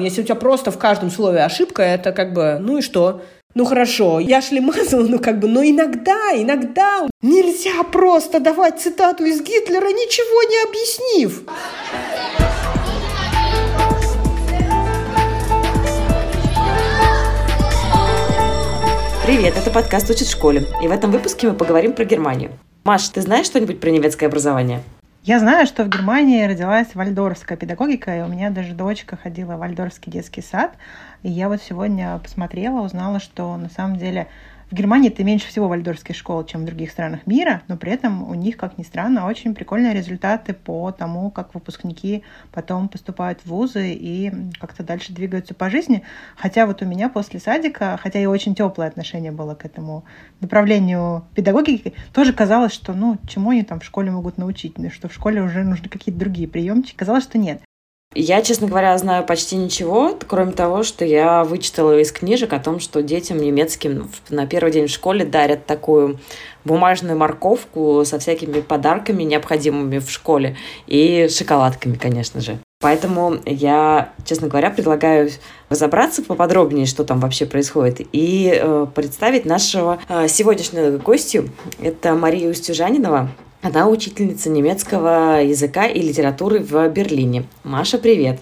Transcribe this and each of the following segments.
Если у тебя просто в каждом слове ошибка, это как бы, ну и что? Ну хорошо, я шлемазала, ну как бы, но иногда, иногда нельзя просто давать цитату из Гитлера, ничего не объяснив. Привет, это подкаст «Учит в школе», и в этом выпуске мы поговорим про Германию. Маш, ты знаешь что-нибудь про немецкое образование? Я знаю, что в Германии родилась вальдорфская педагогика, и у меня даже дочка ходила в вальдорфский детский сад. И я вот сегодня посмотрела, узнала, что на самом деле в Германии это меньше всего вальдорфских школ, чем в других странах мира, но при этом у них, как ни странно, очень прикольные результаты по тому, как выпускники потом поступают в вузы и как-то дальше двигаются по жизни. Хотя вот у меня после садика, хотя и очень теплое отношение было к этому направлению педагогики, тоже казалось, что ну чему они там в школе могут научить, что в школе уже нужны какие-то другие приемчики. Казалось, что нет. Я, честно говоря, знаю почти ничего, кроме того, что я вычитала из книжек о том, что детям немецким на первый день в школе дарят такую бумажную морковку со всякими подарками, необходимыми в школе, и шоколадками, конечно же. Поэтому я, честно говоря, предлагаю разобраться поподробнее, что там вообще происходит, и э, представить нашего э, сегодняшнего гостю. Это Мария Устюжанинова, она учительница немецкого языка и литературы в Берлине. Маша, привет.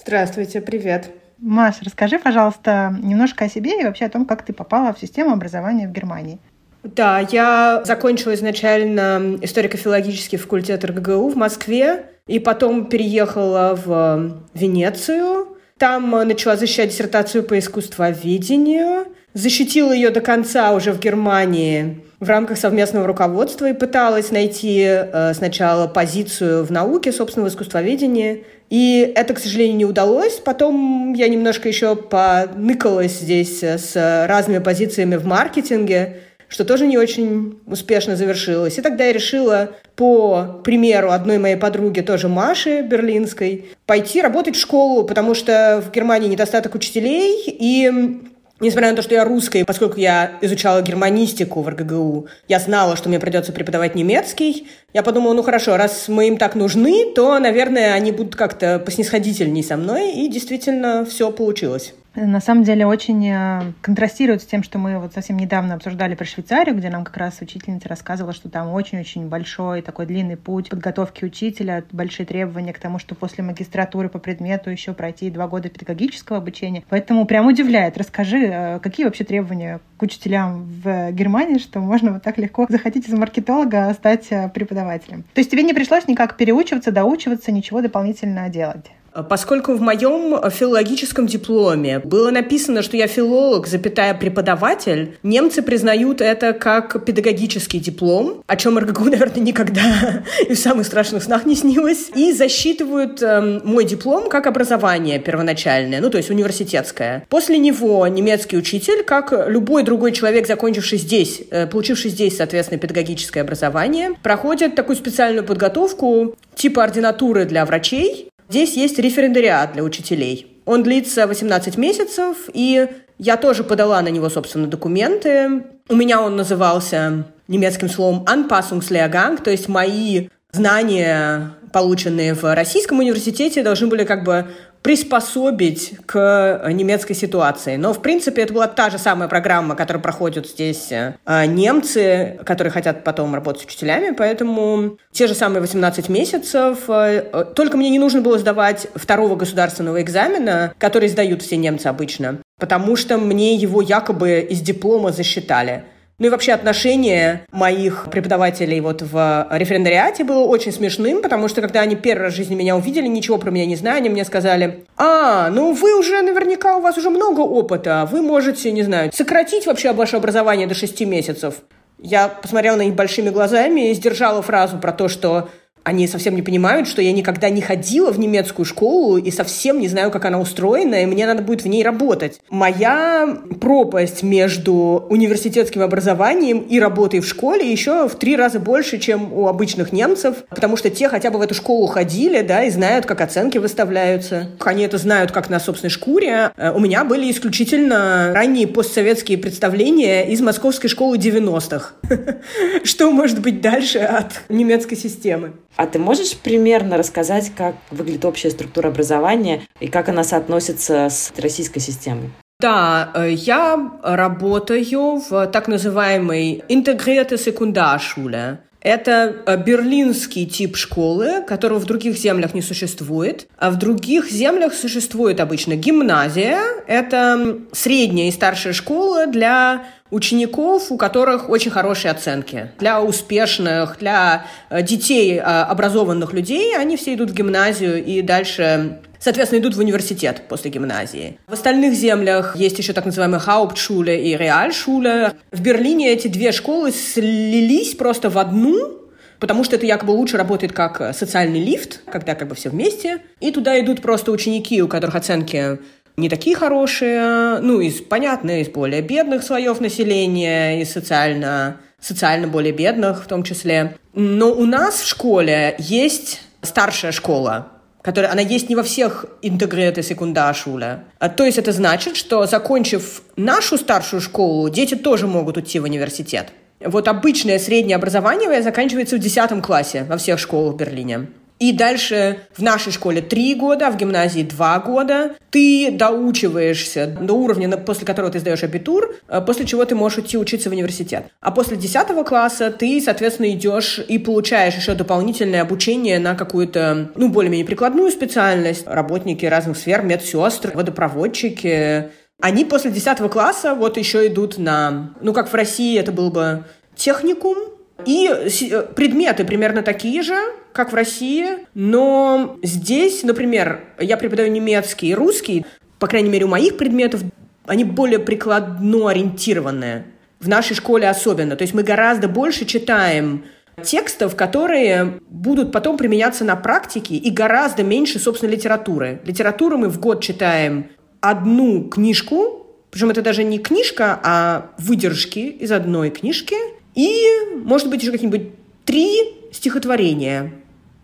Здравствуйте, привет. Маша, расскажи, пожалуйста, немножко о себе и вообще о том, как ты попала в систему образования в Германии. Да, я закончила изначально историко-филологический факультет РГГУ в Москве, и потом переехала в Венецию. Там начала защищать диссертацию по искусствоведению, защитила ее до конца уже в Германии в рамках совместного руководства и пыталась найти э, сначала позицию в науке, собственного искусствоведения. И это, к сожалению, не удалось. Потом я немножко еще поныкалась здесь с разными позициями в маркетинге, что тоже не очень успешно завершилось. И тогда я решила, по примеру одной моей подруги, тоже Маши Берлинской, пойти работать в школу, потому что в Германии недостаток учителей, и Несмотря на то, что я русская, поскольку я изучала германистику в РГГУ, я знала, что мне придется преподавать немецкий. Я подумала, ну хорошо, раз мы им так нужны, то, наверное, они будут как-то поснисходительней со мной, и действительно все получилось на самом деле очень э, контрастирует с тем, что мы вот совсем недавно обсуждали про Швейцарию, где нам как раз учительница рассказывала, что там очень-очень большой такой длинный путь подготовки учителя, большие требования к тому, что после магистратуры по предмету еще пройти два года педагогического обучения. Поэтому прям удивляет. Расскажи, э, какие вообще требования к учителям в Германии, что можно вот так легко захотеть из маркетолога стать э, преподавателем. То есть тебе не пришлось никак переучиваться, доучиваться, ничего дополнительно делать? Поскольку в моем филологическом дипломе было написано, что я филолог, запятая преподаватель, немцы признают это как педагогический диплом, о чем РГГУ, наверное, никогда и в самых страшных снах не снилось, и засчитывают э, мой диплом как образование первоначальное, ну, то есть университетское. После него немецкий учитель, как любой другой человек, закончивший здесь, э, получивший здесь, соответственно, педагогическое образование, проходит такую специальную подготовку типа ординатуры для врачей, Здесь есть референдариат для учителей. Он длится 18 месяцев, и я тоже подала на него, собственно, документы. У меня он назывался немецким словом Anpassungslehrgang, то есть мои знания, полученные в российском университете, должны были как бы приспособить к немецкой ситуации. Но, в принципе, это была та же самая программа, которую проходят здесь э, немцы, которые хотят потом работать с учителями, поэтому те же самые 18 месяцев. Э, э, только мне не нужно было сдавать второго государственного экзамена, который сдают все немцы обычно, потому что мне его якобы из диплома засчитали. Ну и вообще отношение моих преподавателей вот в референдариате было очень смешным, потому что когда они первый раз в жизни меня увидели, ничего про меня не зная, они мне сказали, а, ну вы уже наверняка, у вас уже много опыта, вы можете, не знаю, сократить вообще ваше образование до шести месяцев. Я посмотрела на них большими глазами и сдержала фразу про то, что они совсем не понимают, что я никогда не ходила в немецкую школу и совсем не знаю, как она устроена, и мне надо будет в ней работать. Моя пропасть между университетским образованием и работой в школе еще в три раза больше, чем у обычных немцев, потому что те хотя бы в эту школу ходили, да, и знают, как оценки выставляются. Они это знают как на собственной шкуре. Э, у меня были исключительно ранние постсоветские представления из московской школы 90-х. Что может быть дальше от немецкой системы? А ты можешь примерно рассказать, как выглядит общая структура образования и как она соотносится с российской системой? Да, э, я работаю в так называемой интегрированной секундаршуле. Это э, берлинский тип школы, которого в других землях не существует. А в других землях существует обычно гимназия. Это средняя и старшая школа для учеников, у которых очень хорошие оценки. Для успешных, для э, детей, э, образованных людей, они все идут в гимназию и дальше соответственно, идут в университет после гимназии. В остальных землях есть еще так называемые Hauptschule и Realschule. В Берлине эти две школы слились просто в одну, потому что это якобы лучше работает как социальный лифт, когда как бы все вместе. И туда идут просто ученики, у которых оценки не такие хорошие, ну, из, понятно, из более бедных слоев населения, из социально, социально более бедных в том числе. Но у нас в школе есть старшая школа, которая, она есть не во всех интегрированных секундаршуле. А, то есть это значит, что закончив нашу старшую школу, дети тоже могут уйти в университет. Вот обычное среднее образование заканчивается в 10 классе во всех школах Берлине. И дальше в нашей школе три года, а в гимназии два года. Ты доучиваешься до уровня, после которого ты сдаешь абитур, э, после чего ты можешь идти учиться в университет. А после десятого класса ты, соответственно, идешь и получаешь еще дополнительное обучение на какую-то, ну, более-менее прикладную специальность. Работники разных сфер, медсестры, водопроводчики. Они после десятого класса вот еще идут на, ну, как в России это был бы техникум, и э, предметы примерно такие же, как в России, но здесь, например, я преподаю немецкий и русский, по крайней мере, у моих предметов они более прикладно ориентированные. В нашей школе особенно. То есть мы гораздо больше читаем текстов, которые будут потом применяться на практике, и гораздо меньше, собственно, литературы. Литературу мы в год читаем одну книжку, причем это даже не книжка, а выдержки из одной книжки, и, может быть, еще какие-нибудь три стихотворения.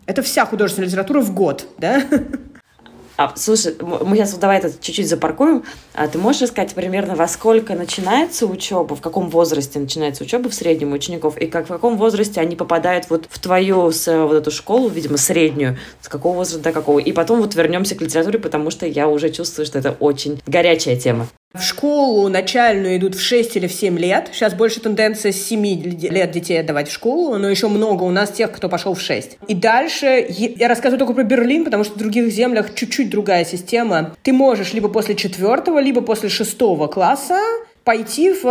Это вся художественная литература в год, да? А, слушай, мы сейчас вот давай это чуть-чуть запаркуем. А ты можешь рассказать примерно, во сколько начинается учеба, в каком возрасте начинается учеба в среднем учеников, и как в каком возрасте они попадают вот в твою с, вот эту школу, видимо, среднюю, с какого возраста до какого. И потом вот вернемся к литературе, потому что я уже чувствую, что это очень горячая тема. В школу начальную идут в 6 или в 7 лет. Сейчас больше тенденция с 7 лет детей отдавать в школу, но еще много у нас тех, кто пошел в 6. И дальше я рассказываю только про Берлин, потому что в других землях чуть-чуть другая система. Ты можешь либо после четвертого, либо после шестого класса пойти в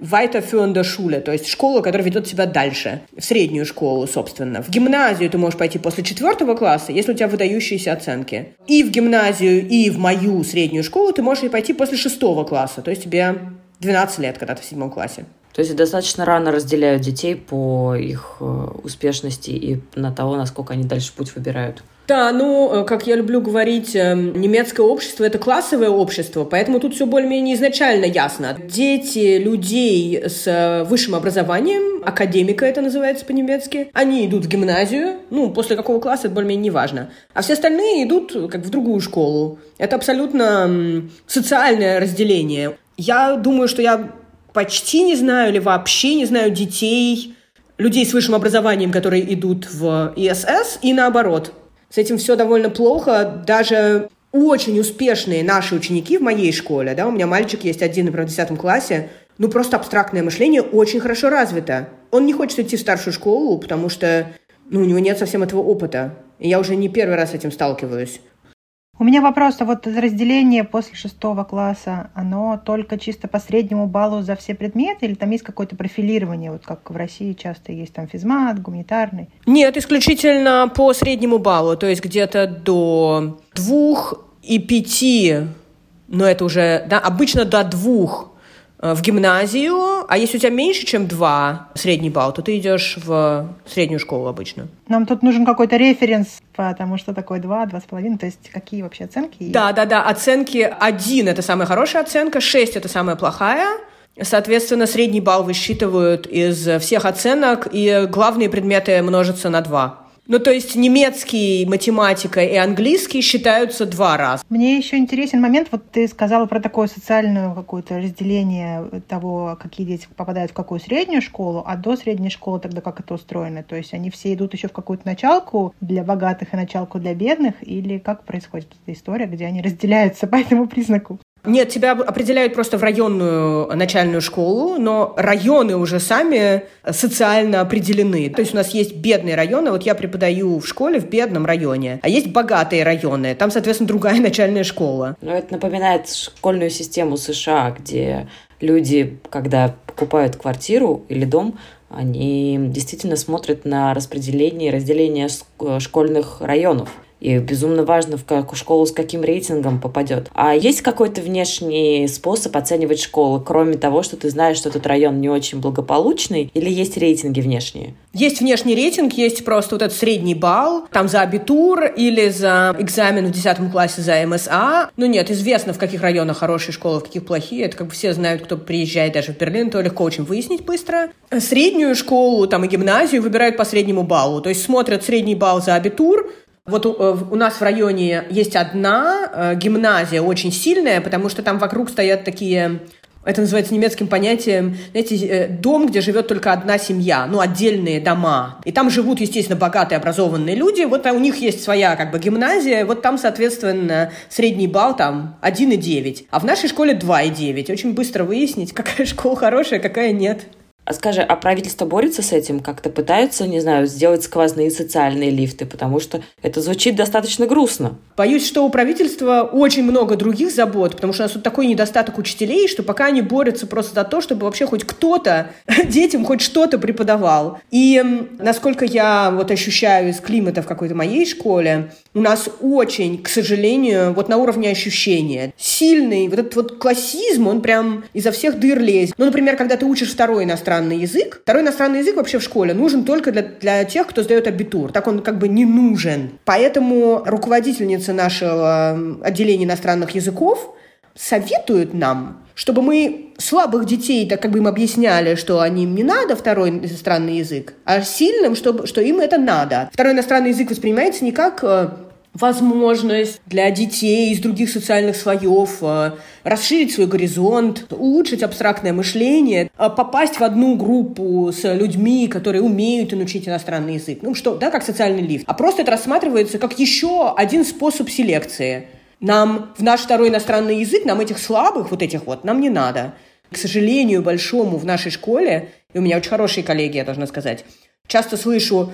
weiterführende Schule, то есть школу, которая ведет тебя дальше, в среднюю школу, собственно. В гимназию ты можешь пойти после четвертого класса, если у тебя выдающиеся оценки. И в гимназию, и в мою среднюю школу ты можешь пойти после шестого класса, то есть тебе 12 лет, когда ты в седьмом классе. То есть достаточно рано разделяют детей по их э, успешности и на того, насколько они дальше путь выбирают. Да, ну, э, как я люблю говорить, эм, немецкое общество — это классовое общество, поэтому тут все более-менее изначально ясно. Дети людей с э, высшим образованием, академика это называется по-немецки, они идут в гимназию, ну, после какого класса это более-менее неважно. А все остальные идут как в другую школу. Это абсолютно социальное разделение. Я думаю, что я почти не знаю или вообще не знаю детей, людей с высшим образованием, которые идут в ИСС, и наоборот — с этим все довольно плохо. Даже очень успешные наши ученики в моей школе, да, у меня мальчик есть один, например, в 10 классе, ну, просто абстрактное мышление очень хорошо развито. Он не хочет идти в старшую школу, потому что ну, у него нет совсем этого опыта. И я уже не первый раз с этим сталкиваюсь. У меня вопрос, а вот разделение после шестого класса, оно только чисто по среднему баллу за все предметы или там есть какое-то профилирование, вот как в России часто есть там физмат, гуманитарный? Нет, исключительно по среднему баллу, то есть где-то до двух и пяти, но это уже, да, обычно до двух в гимназию, а если у тебя меньше, чем два средний балл, то ты идешь в среднюю школу обычно. Нам тут нужен какой-то референс, потому что такое два, два с половиной, то есть какие вообще оценки? Да, да, да, оценки один – это самая хорошая оценка, шесть – это самая плохая, Соответственно, средний балл высчитывают из всех оценок, и главные предметы множатся на два. Ну, то есть немецкий, математика и английский считаются два раза. Мне еще интересен момент, вот ты сказала про такое социальное какое-то разделение того, какие дети попадают в какую среднюю школу, а до средней школы тогда как это устроено? То есть они все идут еще в какую-то началку для богатых и началку для бедных, или как происходит эта история, где они разделяются по этому признаку? Нет, тебя определяют просто в районную начальную школу, но районы уже сами социально определены. То есть у нас есть бедные районы, вот я преподаю в школе в бедном районе, а есть богатые районы, там, соответственно, другая начальная школа. Ну, это напоминает школьную систему США, где люди, когда покупают квартиру или дом, они действительно смотрят на распределение и разделение школьных районов и безумно важно, в какую школу с каким рейтингом попадет. А есть какой-то внешний способ оценивать школы, кроме того, что ты знаешь, что этот район не очень благополучный, или есть рейтинги внешние? Есть внешний рейтинг, есть просто вот этот средний балл, там за абитур или за экзамен в 10 классе за МСА. Ну нет, известно, в каких районах хорошие школы, в каких плохие. Это как бы все знают, кто приезжает даже в Берлин, то легко очень выяснить быстро. Среднюю школу там и гимназию выбирают по среднему баллу. То есть смотрят средний балл за абитур, вот у, э, у нас в районе есть одна э, гимназия очень сильная, потому что там вокруг стоят такие это называется немецким понятием, знаете, э, дом, где живет только одна семья, ну, отдельные дома. И там живут, естественно, богатые, образованные люди. Вот у них есть своя, как бы, гимназия. Вот там, соответственно, средний балл там 1,9. А в нашей школе 2,9. Очень быстро выяснить, какая школа хорошая, какая нет. А скажи, а правительство борется с этим? Как-то пытаются, не знаю, сделать сквозные социальные лифты? Потому что это звучит достаточно грустно. Боюсь, что у правительства очень много других забот, потому что у нас тут такой недостаток учителей, что пока они борются просто за то, чтобы вообще хоть кто-то детям хоть что-то преподавал. И насколько я вот ощущаю из климата в какой-то моей школе, у нас очень, к сожалению, вот на уровне ощущения, сильный вот этот вот классизм, он прям изо всех дыр лезет. Ну, например, когда ты учишь второй иностранный язык, второй иностранный язык вообще в школе нужен только для, для тех, кто сдает абитур. Так он как бы не нужен. Поэтому руководительница нашего отделения иностранных языков советует нам, чтобы мы слабых детей, так как бы им объясняли, что они им не надо второй иностранный язык, а сильным, чтобы, что им это надо. Второй иностранный язык воспринимается не как э, возможность для детей из других социальных слоев э, расширить свой горизонт, улучшить абстрактное мышление, э, попасть в одну группу с людьми, которые умеют и научить иностранный язык. Ну что, да, как социальный лифт. А просто это рассматривается как еще один способ селекции. Нам в наш второй иностранный язык, нам этих слабых, вот этих вот, нам не надо. К сожалению, большому в нашей школе, и у меня очень хорошие коллеги, я должна сказать, часто слышу,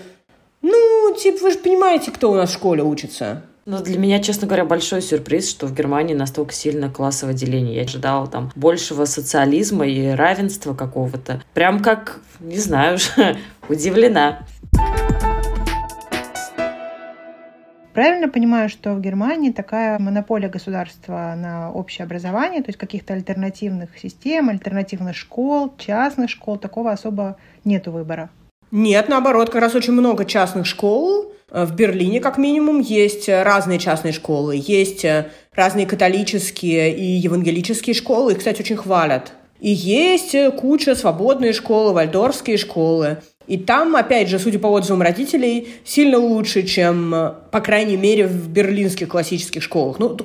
ну, типа, вы же понимаете, кто у нас в школе учится. Ну, для меня, честно говоря, большой сюрприз, что в Германии настолько сильно классовое деление. Я ожидала там большего социализма и равенства какого-то. Прям как, не знаю, удивлена. Правильно понимаю, что в Германии такая монополия государства на общее образование, то есть каких-то альтернативных систем, альтернативных школ, частных школ, такого особо нету выбора? Нет, наоборот, как раз очень много частных школ. Э, в Берлине, как минимум, есть разные частные школы. Есть э, разные католические и евангелические школы. Их, кстати, очень хвалят. И есть э, куча свободные школы, вальдорфские школы. И там, опять же, судя по отзывам родителей, сильно лучше, чем, по крайней мере, в берлинских классических школах. Ну,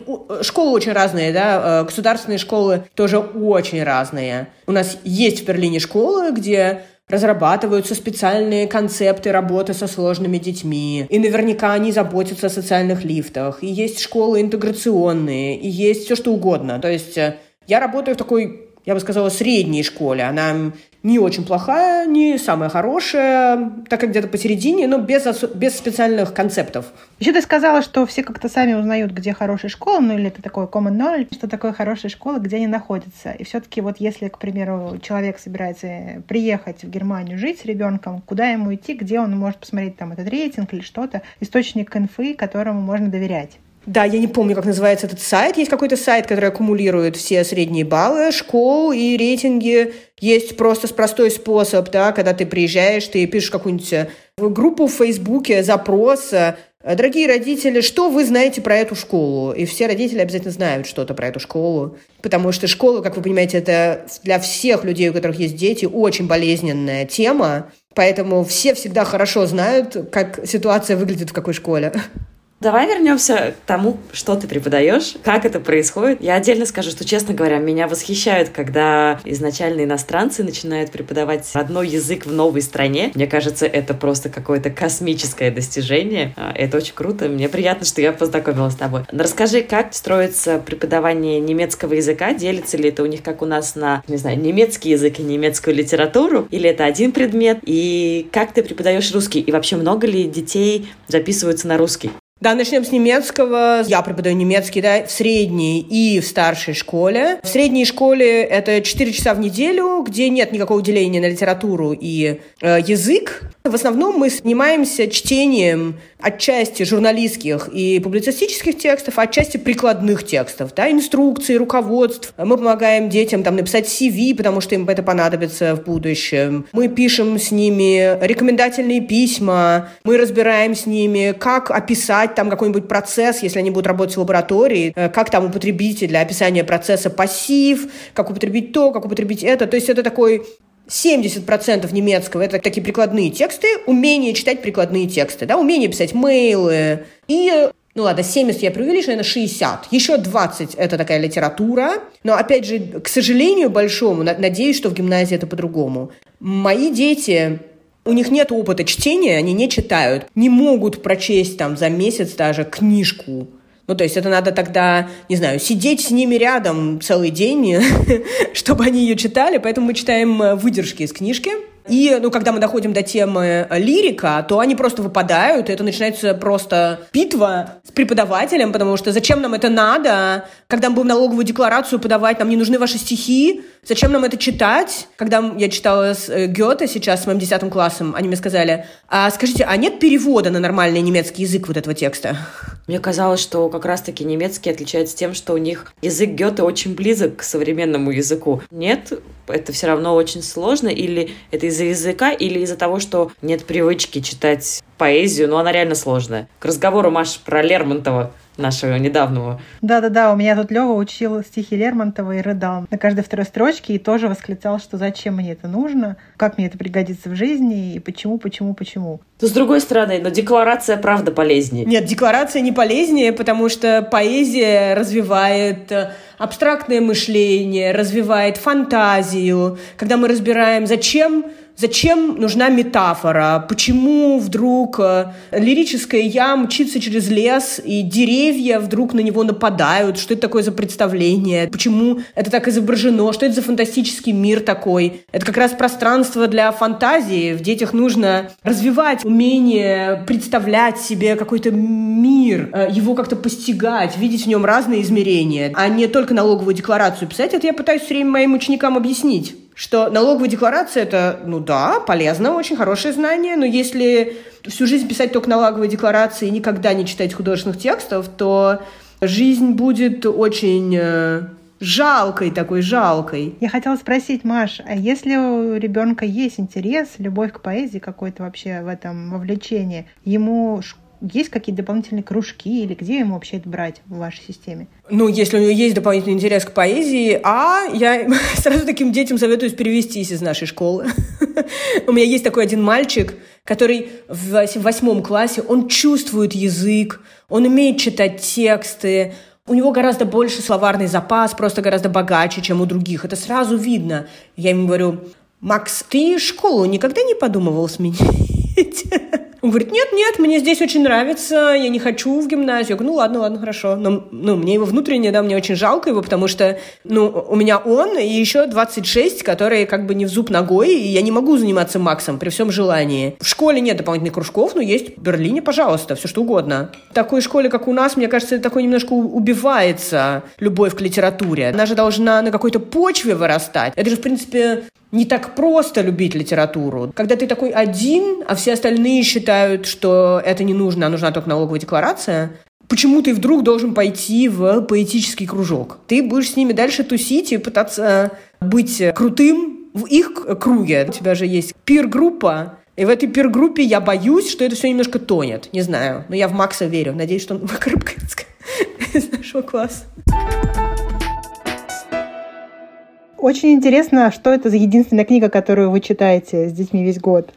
школы очень разные, да, государственные школы тоже очень разные. У нас есть в Берлине школы, где разрабатываются специальные концепты работы со сложными детьми. И наверняка они заботятся о социальных лифтах. И есть школы интеграционные, и есть все что угодно. То есть э, я работаю в такой я бы сказала, средней школе. Она не очень плохая, не самая хорошая, так как где-то посередине, но без, без специальных концептов. Еще ты сказала, что все как-то сами узнают, где хорошая школа, ну или это такое common knowledge, что такое хорошая школа, где они находятся. И все-таки вот если, к примеру, человек собирается приехать в Германию жить с ребенком, куда ему идти, где он может посмотреть там этот рейтинг или что-то, источник инфы, которому можно доверять. Да, я не помню, как называется этот сайт. Есть какой-то сайт, который аккумулирует все средние баллы школ и рейтинги. Есть просто простой способ, да, когда ты приезжаешь, ты пишешь какую-нибудь э, группу в Фейсбуке, запрос, э, Дорогие родители, что вы знаете про эту школу? И все родители обязательно знают что-то про эту школу, потому что школа, как вы понимаете, это для всех людей, у которых есть дети, очень болезненная тема, поэтому все всегда хорошо знают, как ситуация выглядит в какой школе. Давай вернемся к тому, что ты преподаешь, как это происходит. Я отдельно скажу, что, честно говоря, меня восхищают, когда изначально иностранцы начинают преподавать родной язык в новой стране. Мне кажется, это просто какое-то космическое достижение. А, это очень круто. Мне приятно, что я познакомилась с тобой. Расскажи, как строится преподавание немецкого языка? Делится ли это у них, как у нас, на, не знаю, немецкий язык и немецкую литературу? Или это один предмет? И как ты преподаешь русский? И вообще много ли детей записываются на русский? Да, начнем с немецкого. Я преподаю немецкий да, в средней и в старшей школе. В средней школе это 4 часа в неделю, где нет никакого деления на литературу и э, язык. В основном мы занимаемся чтением отчасти журналистских и публицистических текстов, отчасти прикладных текстов, да, инструкций, руководств. Мы помогаем детям там написать CV, потому что им это понадобится в будущем. Мы пишем с ними рекомендательные письма, мы разбираем с ними, как описать там какой-нибудь процесс, если они будут работать в лаборатории, э, как там употребить для описания процесса пассив, как употребить то, как употребить это. То есть это такой 70% немецкого – это такие прикладные тексты, умение читать прикладные тексты, да, умение писать мейлы. И, ну ладно, 70 я преувеличу, наверное, 60. Еще 20 – это такая литература. Но, опять же, к сожалению большому, надеюсь, что в гимназии это по-другому. Мои дети у них нет опыта чтения, они не читают, не могут прочесть там за месяц даже книжку. Ну, то есть это надо тогда, не знаю, сидеть с ними рядом целый день, чтобы они ее читали, поэтому мы читаем э, выдержки из книжки, и, ну, когда мы доходим до темы э, лирика, то они просто выпадают, и это начинается просто битва с преподавателем, потому что зачем нам это надо? Когда мы будем налоговую декларацию подавать, нам не нужны ваши стихи, зачем нам это читать? Когда я читала с э, Гёте сейчас, с моим десятым классом, они мне сказали, а скажите, а нет перевода на нормальный немецкий язык вот этого текста? Мне казалось, что как раз-таки немецкий отличается тем, что у них язык Гёте очень близок к современному языку. Нет, это все равно очень сложно, или это из-за языка, или из-за того, что нет привычки читать поэзию, но она реально сложная. К разговору, Маш, про Лермонтова нашего недавнего. Да-да-да, у меня тут Лева учил стихи Лермонтова и рыдал на каждой второй строчке и тоже восклицал, что зачем мне это нужно, как мне это пригодится в жизни и почему, почему, почему. Но с другой стороны, но декларация правда полезнее. Нет, декларация не полезнее, потому что поэзия развивает э, абстрактное мышление, развивает фантазию. Когда мы разбираем, зачем Зачем нужна метафора? Почему вдруг э, лирическая я мчится через лес, и деревья вдруг на него нападают? Что это такое за представление? Почему это так изображено? Что это за фантастический мир такой? Это как раз пространство для фантазии. В детях нужно развивать умение представлять себе какой-то мир, э, его как-то постигать, видеть в нем разные измерения, а не только налоговую декларацию писать. Это я пытаюсь все время моим ученикам объяснить что налоговая декларация это, ну да, полезно, очень хорошее знание, но если всю жизнь писать только налоговые декларации и никогда не читать художественных текстов, то жизнь будет очень э, жалкой такой, жалкой. Я хотела спросить, Маш, а если у ребенка есть интерес, любовь к поэзии какой-то вообще в этом вовлечении, ему есть какие-то дополнительные кружки или где ему вообще это брать в вашей системе? Ну, если у него есть дополнительный интерес к поэзии, а я сразу таким детям советую перевестись из нашей школы. У меня есть такой один мальчик, который в восьмом классе, он чувствует язык, он умеет читать тексты, у него гораздо больше словарный запас, просто гораздо богаче, чем у других. Это сразу видно. Я ему говорю, Макс, ты школу никогда не подумывал сменить? Он говорит, нет, нет, мне здесь очень нравится, я не хочу в гимназию. Я говорю, ну ладно, ладно, хорошо. Но ну, мне его внутренне, да, мне очень жалко его, потому что, ну, у меня он и еще 26, которые как бы не в зуб ногой, и я не могу заниматься Максом при всем желании. В школе нет дополнительных кружков, но есть в Берлине, пожалуйста, все что угодно. В такой школе, как у нас, мне кажется, такой немножко убивается любовь к литературе. Она же должна на какой-то почве вырастать. Это же, в принципе, не так просто любить литературу. Когда ты такой один, а все остальные считают, что это не нужно, а нужна только налоговая декларация, почему ты вдруг должен пойти в поэтический кружок? Ты будешь с ними дальше тусить и пытаться быть крутым в их круге. У тебя же есть пир-группа, И в этой пир-группе я боюсь, что это все немножко тонет. Не знаю. Но я в Макса верю. Надеюсь, что он выкарабкается из нашего класса. Очень интересно, что это за единственная книга, которую вы читаете с детьми весь год?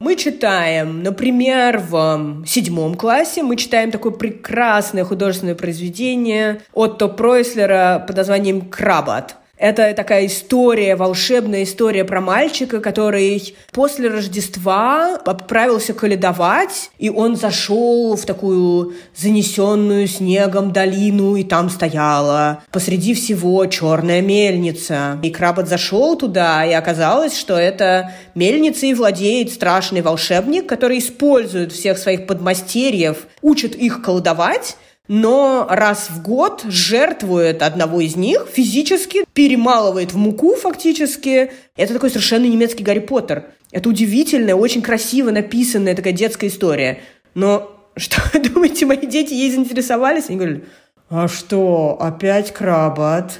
Мы читаем, например, в седьмом классе мы читаем такое прекрасное художественное произведение Отто Пройслера под названием «Крабат». Это такая история, волшебная история про мальчика, который после Рождества отправился каледовать, и он зашел в такую занесенную снегом долину, и там стояла посреди всего черная мельница. И Кработ зашел туда, и оказалось, что это и владеет страшный волшебник, который использует всех своих подмастерьев, учит их колдовать, но раз в год жертвует одного из них физически, перемалывает в муку фактически. Это такой совершенно немецкий Гарри Поттер. Это удивительная, очень красиво написанная такая детская история. Но что думаете, мои дети ей заинтересовались? Они говорили, а что, опять крабат?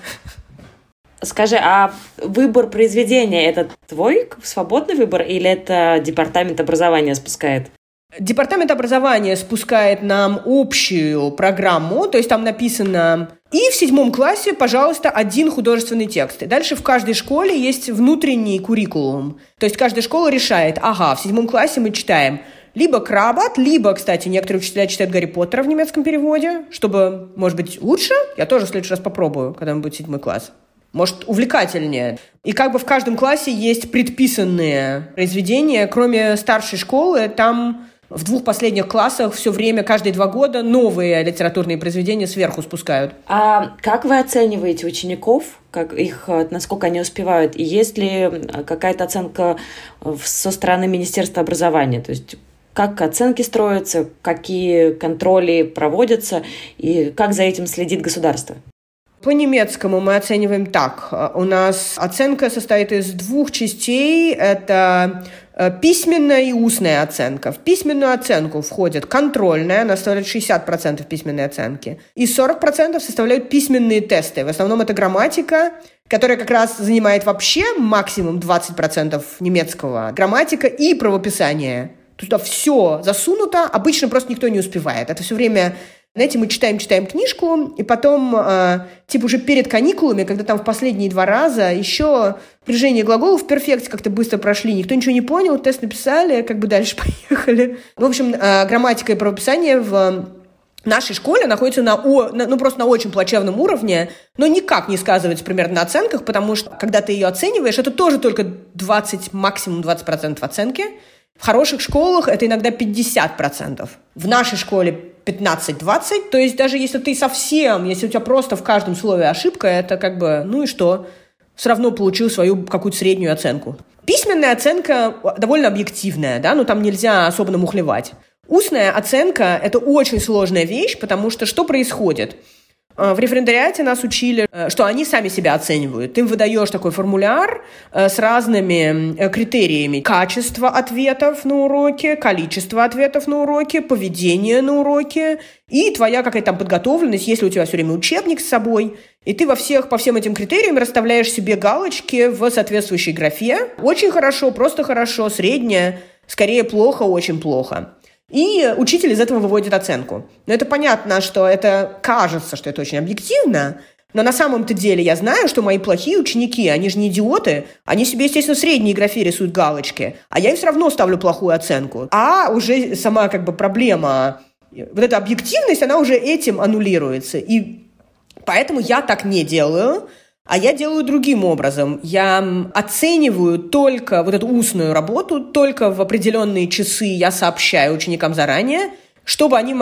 Скажи, а выбор произведения – это твой свободный выбор или это департамент образования спускает? Департамент образования спускает нам общую программу, то есть там написано и в седьмом классе, пожалуйста, один художественный текст. И дальше в каждой школе есть внутренний куррикулум. То есть каждая школа решает, ага, в седьмом классе мы читаем либо Крабат, либо, кстати, некоторые учителя читают Гарри Поттера в немецком переводе, чтобы, может быть, лучше. Я тоже в следующий раз попробую, когда будет седьмой класс. Может, увлекательнее. И как бы в каждом классе есть предписанные произведения. Кроме старшей школы, там в двух последних классах все время, каждые два года новые литературные произведения сверху спускают. А как вы оцениваете учеников? Как их, насколько они успевают? И есть ли какая-то оценка со стороны Министерства образования? То есть как оценки строятся, какие контроли проводятся и как за этим следит государство? По немецкому мы оцениваем так. У нас оценка состоит из двух частей. Это Э, письменная и устная оценка. В письменную оценку входит контрольная, она составляет 60% письменной оценки, и 40% составляют письменные тесты. В основном это грамматика, которая как раз занимает вообще максимум 20% немецкого. Грамматика и правописание. Туда все засунуто, обычно просто никто не успевает. Это все время знаете, мы читаем, читаем книжку, и потом, э, типа уже перед каникулами, когда там в последние два раза еще прижение глаголов в перфекте как-то быстро прошли, никто ничего не понял, тест написали, как бы дальше поехали. В общем, э, грамматика и правописание в нашей школе находится на, о, на, ну, просто на очень плачевном уровне, но никак не сказывается примерно на оценках, потому что, когда ты ее оцениваешь, это тоже только 20, максимум 20% оценки. В хороших школах это иногда 50%. В нашей школе 15-20. То есть даже если ты совсем, если у тебя просто в каждом слове ошибка, это как бы, ну и что? Все равно получил свою какую-то среднюю оценку. Письменная оценка довольно объективная, да, но там нельзя особо намухлевать. Устная оценка – это очень сложная вещь, потому что что происходит? Э, в референдариате нас учили, э, что они сами себя оценивают. Ты им выдаешь такой формуляр э, с разными критериями. Качество ответов на уроке, количество ответов на уроке, поведение на уроке и твоя какая-то там подготовленность, если у тебя все время учебник с собой. И ты во всех, по всем этим критериям расставляешь себе галочки в соответствующей графе. Очень хорошо, просто хорошо, среднее, скорее плохо, очень плохо. И учитель из этого выводит оценку. Но это понятно, что это кажется, что это очень объективно, но на самом-то деле я знаю, что мои плохие ученики, они же не идиоты, они себе, естественно, в средней графе рисуют галочки, а я им все равно ставлю плохую оценку. А уже сама как бы проблема, вот эта объективность, она уже этим аннулируется. И поэтому я так не делаю, а я делаю другим образом. Я оцениваю только вот эту устную работу, только в определенные часы я сообщаю ученикам заранее, чтобы они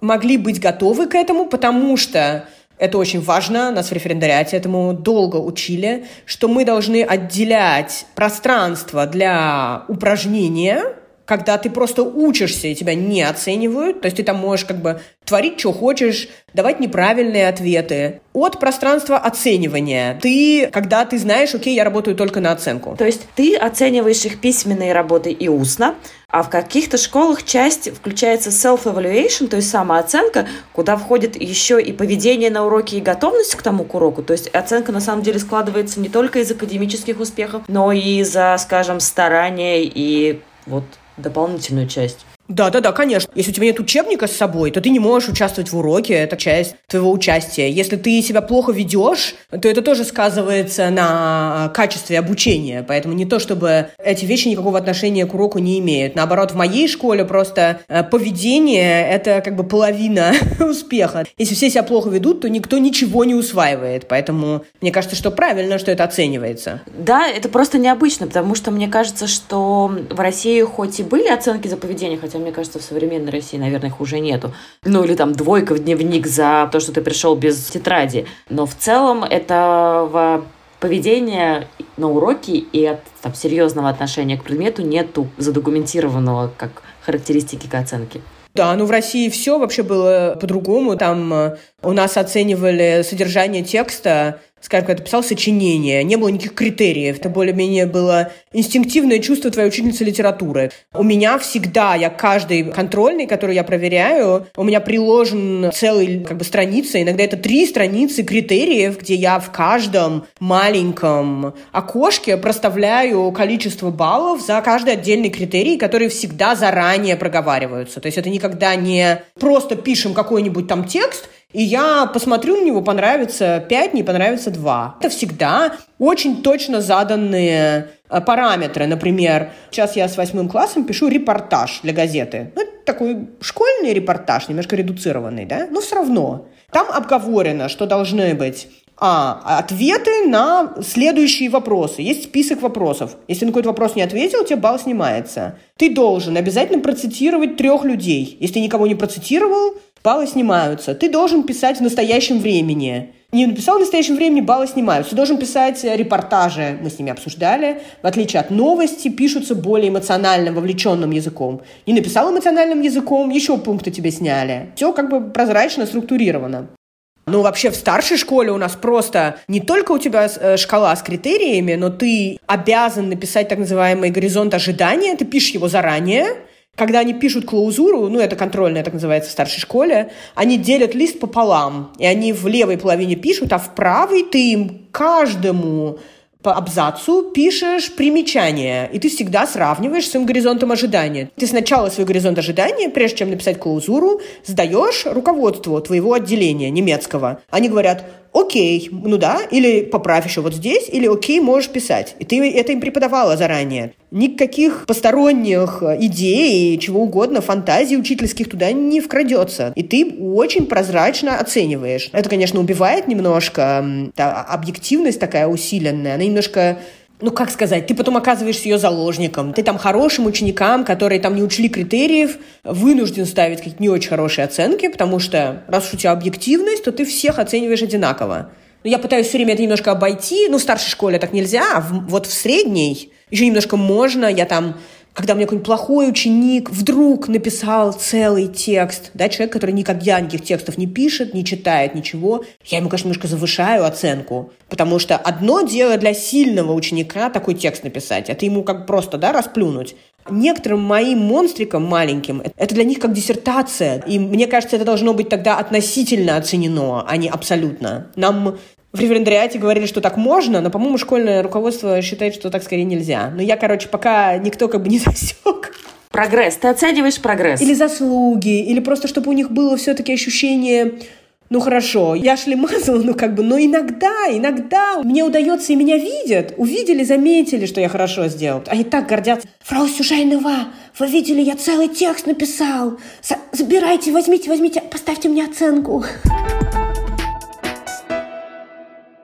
могли быть готовы к этому, потому что это очень важно, нас в референдариате этому долго учили, что мы должны отделять пространство для упражнения, когда ты просто учишься и тебя не оценивают, то есть ты там можешь как бы творить, что хочешь, давать неправильные ответы. От пространства оценивания. Ты, когда ты знаешь, окей, я работаю только на оценку. То есть ты оцениваешь их письменные работы и устно, а в каких-то школах часть включается self-evaluation, то есть самооценка, куда входит еще и поведение на уроке и готовность к тому к уроку. То есть оценка на самом деле складывается не только из академических успехов, но и из-за, скажем, старания и вот дополнительную часть. Да, да, да, конечно. Если у тебя нет учебника с собой, то ты не можешь участвовать в уроке, это часть твоего участия. Если ты себя плохо ведешь, то это тоже сказывается на качестве обучения. Поэтому не то, чтобы эти вещи никакого отношения к уроку не имеют. Наоборот, в моей школе просто э, поведение — это как бы половина успеха. Если все себя плохо ведут, то никто ничего не усваивает. Поэтому мне кажется, что правильно, что это оценивается. Да, это просто необычно, потому что мне кажется, что в России хоть и были оценки за поведение, хотя хотя мне кажется, в современной России, наверное, их уже нету. Ну или там двойка в дневник за то, что ты пришел без тетради. Но в целом этого поведения на уроке и от там, серьезного отношения к предмету нету задокументированного как характеристики к оценке. Да, ну в России все вообще было по-другому. Там э, у нас оценивали содержание текста скажем, когда ты писал сочинение, не было никаких критериев, это более-менее было инстинктивное чувство твоей учительницы литературы. У меня всегда, я каждый контрольный, который я проверяю, у меня приложен целый как бы страница, иногда это три страницы критериев, где я в каждом маленьком окошке проставляю количество баллов за каждый отдельный критерий, которые всегда заранее проговариваются. То есть это никогда не просто пишем какой-нибудь там текст, и я посмотрю на него, понравится 5, не понравится 2. Это всегда очень точно заданные э, параметры. Например, сейчас я с восьмым классом пишу репортаж для газеты. Ну, это такой школьный репортаж, немножко редуцированный, да? Но все равно. Там обговорено, что должны быть а. Ответы на следующие вопросы. Есть список вопросов. Если на какой-то вопрос не ответил, у тебя балл снимается. Ты должен обязательно процитировать трех людей. Если никого не процитировал, баллы снимаются. Ты должен писать в настоящем времени. Не написал в настоящем времени, баллы снимаются. Ты должен писать репортажи, мы с ними обсуждали. В отличие от новости, пишутся более эмоциональным, вовлеченным языком. Не написал эмоциональным языком, еще пункты тебе сняли. Все как бы прозрачно, структурировано. Ну, вообще в старшей школе у нас просто не только у тебя э, шкала с критериями, но ты обязан написать так называемый горизонт ожидания, ты пишешь его заранее, когда они пишут клаузуру, ну, это контрольная, так называется, в старшей школе, они делят лист пополам, и они в левой половине пишут, а в правой ты им каждому по абзацу пишешь примечание, и ты всегда сравниваешь с своим горизонтом ожидания. Ты сначала свой горизонт ожидания, прежде чем написать клаузуру, сдаешь руководству твоего отделения немецкого. Они говорят, окей, ну да, или поправь еще вот здесь, или окей, можешь писать. И ты это им преподавала заранее. Никаких посторонних идей, чего угодно, фантазий учительских туда не вкрадется. И ты очень прозрачно оцениваешь. Это, конечно, убивает немножко, та объективность такая усиленная, она немножко ну, как сказать, ты потом оказываешься ее заложником. Ты там хорошим ученикам, которые там не учли критериев, вынужден ставить какие-то не очень хорошие оценки, потому что раз уж у тебя объективность, то ты всех оцениваешь одинаково. Но я пытаюсь все время это немножко обойти. Ну, в старшей школе так нельзя, а в, вот в средней еще немножко можно. Я там когда мне какой-нибудь плохой ученик вдруг написал целый текст, да, человек, который никогда никаких текстов не пишет, не читает ничего, я ему, конечно, немножко завышаю оценку, потому что одно дело для сильного ученика такой текст написать, это ему как просто, да, расплюнуть. Некоторым моим монстрикам маленьким это для них как диссертация. И мне кажется, это должно быть тогда относительно оценено, а не абсолютно. Нам в референдариате говорили, что так можно, но, по-моему, школьное руководство считает, что так скорее нельзя. Но я, короче, пока никто как бы не засек. Прогресс. Ты оцениваешь прогресс. Или заслуги, или просто, чтобы у них было все-таки ощущение ну хорошо, я шлемазала, ну как бы, но иногда, иногда мне удается, и меня видят, увидели, заметили, что я хорошо сделал. Они так гордятся. Фрау Сюжайнова, вы видели, я целый текст написал. Забирайте, возьмите, возьмите, поставьте мне оценку.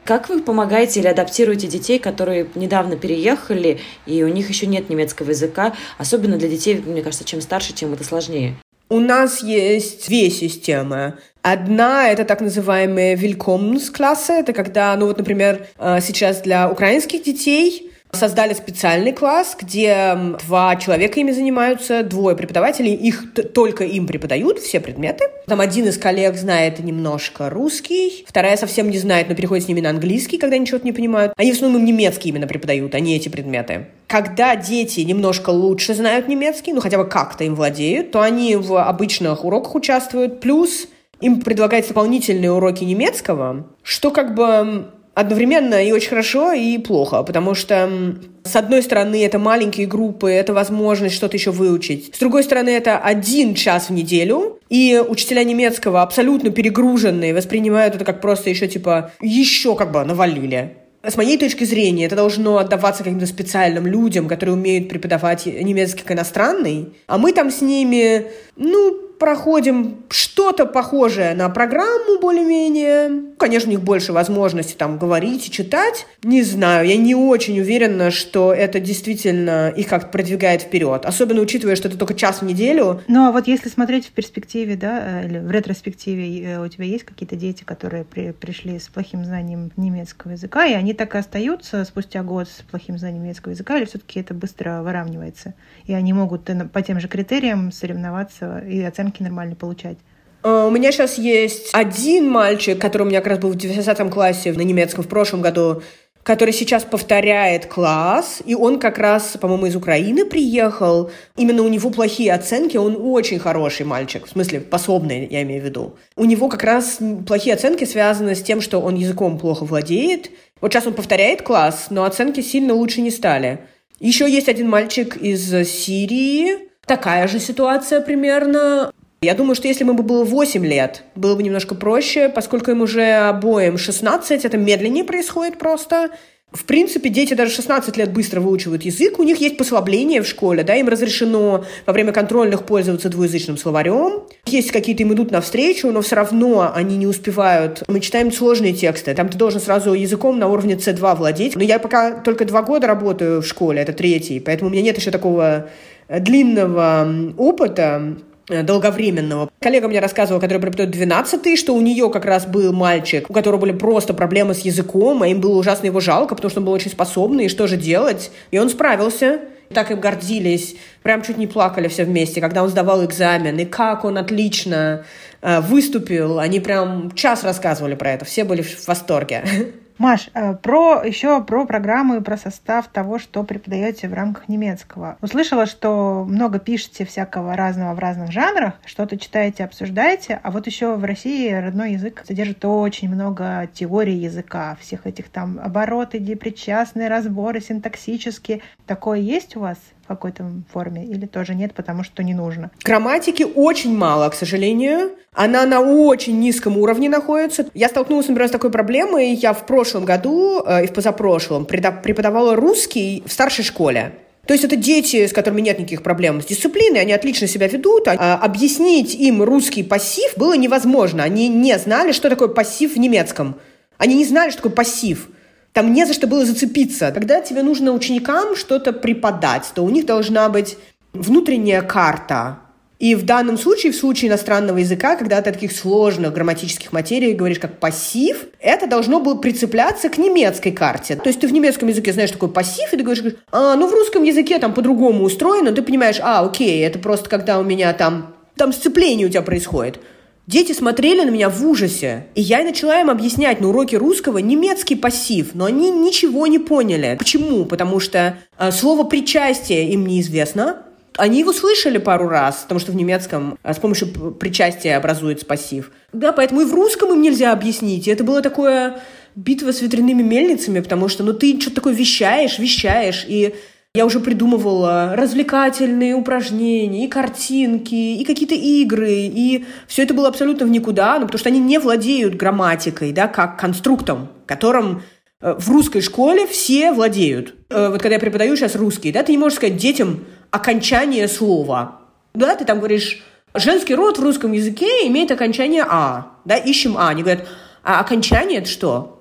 Как вы помогаете или адаптируете детей, которые недавно переехали, и у них еще нет немецкого языка? Особенно для детей, мне кажется, чем старше, тем это сложнее. У нас есть две системы. Одна — это так называемые Willkommensklasse. Это когда, ну вот, например, э, сейчас для украинских детей создали специальный класс, где два человека ими занимаются, двое преподавателей, их только им преподают все предметы. Там один из коллег знает немножко русский, вторая совсем не знает, но переходит с ними на английский, когда они чего-то не понимают. Они в основном немецкий именно преподают, а не эти предметы. Когда дети немножко лучше знают немецкий, ну хотя бы как-то им владеют, то они в обычных уроках участвуют, плюс им предлагаются дополнительные уроки немецкого, что как бы одновременно и очень хорошо, и плохо, потому что с одной стороны, это маленькие группы, это возможность что-то еще выучить. С другой стороны, это один час в неделю, и учителя немецкого абсолютно перегруженные воспринимают это как просто еще типа еще как бы навалили. С моей точки зрения, это должно отдаваться каким-то специальным людям, которые умеют преподавать немецкий как иностранный, а мы там с ними, ну, проходим что-то похожее на программу более-менее. Конечно, у них больше возможностей там говорить и читать. Не знаю, я не очень уверена, что это действительно их как-то продвигает вперед. Особенно учитывая, что это только час в неделю. Ну, а вот если смотреть в перспективе, да, э, или в ретроспективе, э, у тебя есть какие-то дети, которые при, пришли с плохим знанием немецкого языка, и они так и остаются спустя год с плохим знанием немецкого языка, или все-таки это быстро выравнивается? И они могут э, по тем же критериям соревноваться и оценки оценки нормально получать? Э, у меня сейчас есть один мальчик, который у меня как раз был в 10 классе на немецком в прошлом году, который сейчас повторяет класс, и он как раз, по-моему, из Украины приехал. Именно у него плохие оценки, он очень хороший мальчик, в смысле, способный, я имею в виду. У него как раз плохие оценки связаны с тем, что он языком плохо владеет. Вот сейчас он повторяет класс, но оценки сильно лучше не стали. Еще есть один мальчик из Сирии, такая же ситуация примерно. Я думаю, что если бы было 8 лет, было бы немножко проще, поскольку им уже обоим 16, это медленнее происходит просто. В принципе, дети даже 16 лет быстро выучивают язык, у них есть послабление в школе, да, им разрешено во время контрольных пользоваться двуязычным словарем. Есть какие-то им идут навстречу, но все равно они не успевают. Мы читаем сложные тексты, там ты должен сразу языком на уровне C2 владеть. Но я пока только два года работаю в школе, это третий, поэтому у меня нет еще такого длинного опыта, долговременного. Коллега мне рассказывала, который преподает 12 что у нее как раз был мальчик, у которого были просто проблемы с языком, а им было ужасно его жалко, потому что он был очень способный, и что же делать? И он справился. Так им гордились, прям чуть не плакали все вместе, когда он сдавал экзамен, и как он отлично э, выступил. Они прям час рассказывали про это, все были в восторге. Маш, э, про еще про программу и про состав того, что преподаете в рамках немецкого. Услышала, что много пишете всякого разного в разных жанрах, что-то читаете, обсуждаете, а вот еще в России родной язык содержит очень много теорий языка, всех этих там обороты, депричастные разборы, синтаксические. Такое есть у вас? В какой-то форме или тоже нет, потому что не нужно? Грамматики очень мало, к сожалению. Она на очень низком уровне находится. Я столкнулась, например, с такой проблемой. Я в прошлом году э, и в позапрошлом преподавала русский в старшей школе. То есть это дети, с которыми нет никаких проблем с дисциплиной, они отлично себя ведут. А объяснить им русский пассив было невозможно. Они не знали, что такое пассив в немецком. Они не знали, что такое пассив. Там не за что было зацепиться. Когда тебе нужно ученикам что-то преподать, то у них должна быть внутренняя карта. И в данном случае, в случае иностранного языка, когда ты таких сложных грамматических материях говоришь как пассив, это должно было прицепляться к немецкой карте. То есть ты в немецком языке знаешь такой пассив, и ты говоришь, а, ну в русском языке там по-другому устроено, ты понимаешь, а, окей, это просто когда у меня там, там сцепление у тебя происходит. Дети смотрели на меня в ужасе, и я начала им объяснять на уроке русского немецкий пассив, но они ничего не поняли. Почему? Потому что э, слово «причастие» им неизвестно, они его слышали пару раз, потому что в немецком э, с помощью причастия образуется пассив. Да, поэтому и в русском им нельзя объяснить. И это было такое битва с ветряными мельницами, потому что ну ты что-то такое вещаешь, вещаешь, и я уже придумывала развлекательные упражнения, и картинки, и какие-то игры, и все это было абсолютно в никуда, ну, потому что они не владеют грамматикой, да, как конструктом, которым э, в русской школе все владеют. Э, вот когда я преподаю сейчас русский, да, ты не можешь сказать детям окончание слова. Да, ты там говоришь, женский род в русском языке имеет окончание «а». Да, ищем «а». Они говорят, а окончание это что?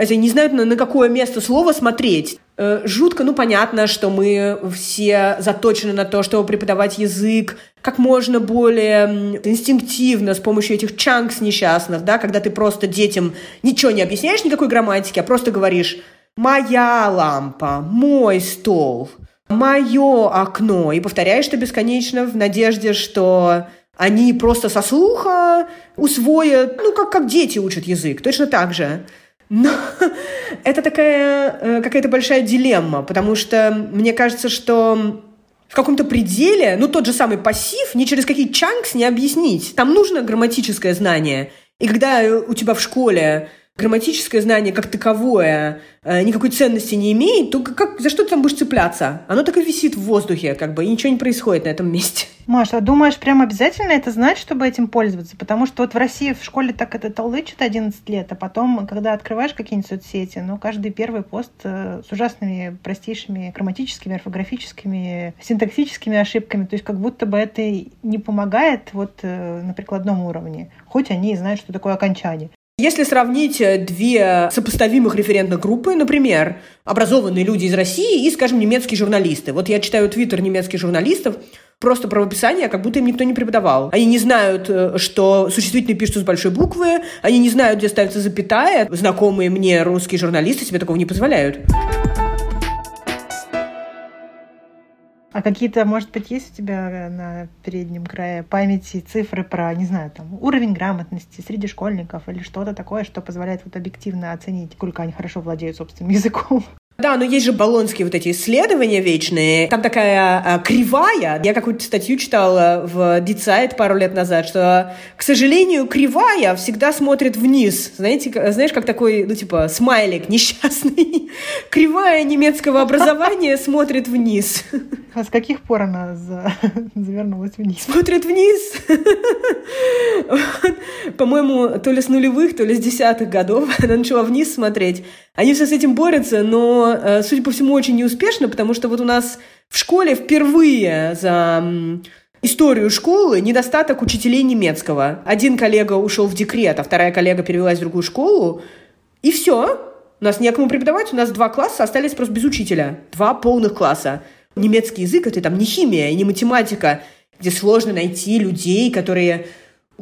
Они не знают, на, на какое место слова смотреть. Э, жутко, ну понятно, что мы все заточены на то, чтобы преподавать язык как можно более инстинктивно с помощью этих чанкс несчастных, да, когда ты просто детям ничего не объясняешь, никакой грамматики, а просто говоришь «моя лампа», «мой стол», «мое окно» и повторяешь это бесконечно в надежде, что они просто со слуха усвоят, ну, как, как дети учат язык, точно так же. Но это такая э, какая-то большая дилемма, потому что мне кажется, что в каком-то пределе, ну, тот же самый пассив, ни через какие чанкс не объяснить. Там нужно грамматическое знание. И когда у тебя в школе грамматическое знание как таковое э, никакой ценности не имеет, то как, за что ты там будешь цепляться? Оно так и висит в воздухе, как бы, и ничего не происходит на этом месте. Маша, а думаешь, прям обязательно это знать, чтобы этим пользоваться? Потому что вот в России в школе так это толдычат 11 лет, а потом, когда открываешь какие-нибудь соцсети, ну, каждый первый пост э, с ужасными, простейшими грамматическими, орфографическими, синтаксическими ошибками. То есть как будто бы это не помогает вот э, на прикладном уровне, хоть они и знают, что такое окончание. Если сравнить э, две сопоставимых референтных группы, например, образованные люди из России и, скажем, немецкие журналисты. Вот я читаю твиттер немецких журналистов, просто правописание, как будто им никто не преподавал. Они не знают, э, что существительные пишутся с большой буквы, они не знают, где ставится запятая. Знакомые мне русские журналисты себе такого не позволяют. А какие-то, может быть, есть у тебя на переднем крае памяти цифры про, не знаю, там, уровень грамотности среди школьников или что-то такое, что позволяет вот объективно оценить, сколько они хорошо владеют собственным языком? Да, но есть же баллонские вот эти исследования вечные. Там такая а, кривая. Я какую-то статью читала в Дицайт пару лет назад, что, к сожалению, кривая всегда смотрит вниз. Знаете, знаешь, как такой, ну, типа, смайлик несчастный. Кривая немецкого образования смотрит вниз. А с каких пор она за... завернулась вниз? Смотрит вниз. По-моему, то ли с нулевых, то ли с десятых годов она начала вниз смотреть. Они все с этим борются, но, э, судя по всему, очень неуспешно, потому что вот у нас в школе впервые за историю школы недостаток учителей немецкого. Один коллега ушел в декрет, а вторая коллега перевелась в другую школу, и все. У нас некому преподавать, у нас два класса остались просто без учителя. Два полных класса. Немецкий язык — это там не химия не математика, где сложно найти людей, которые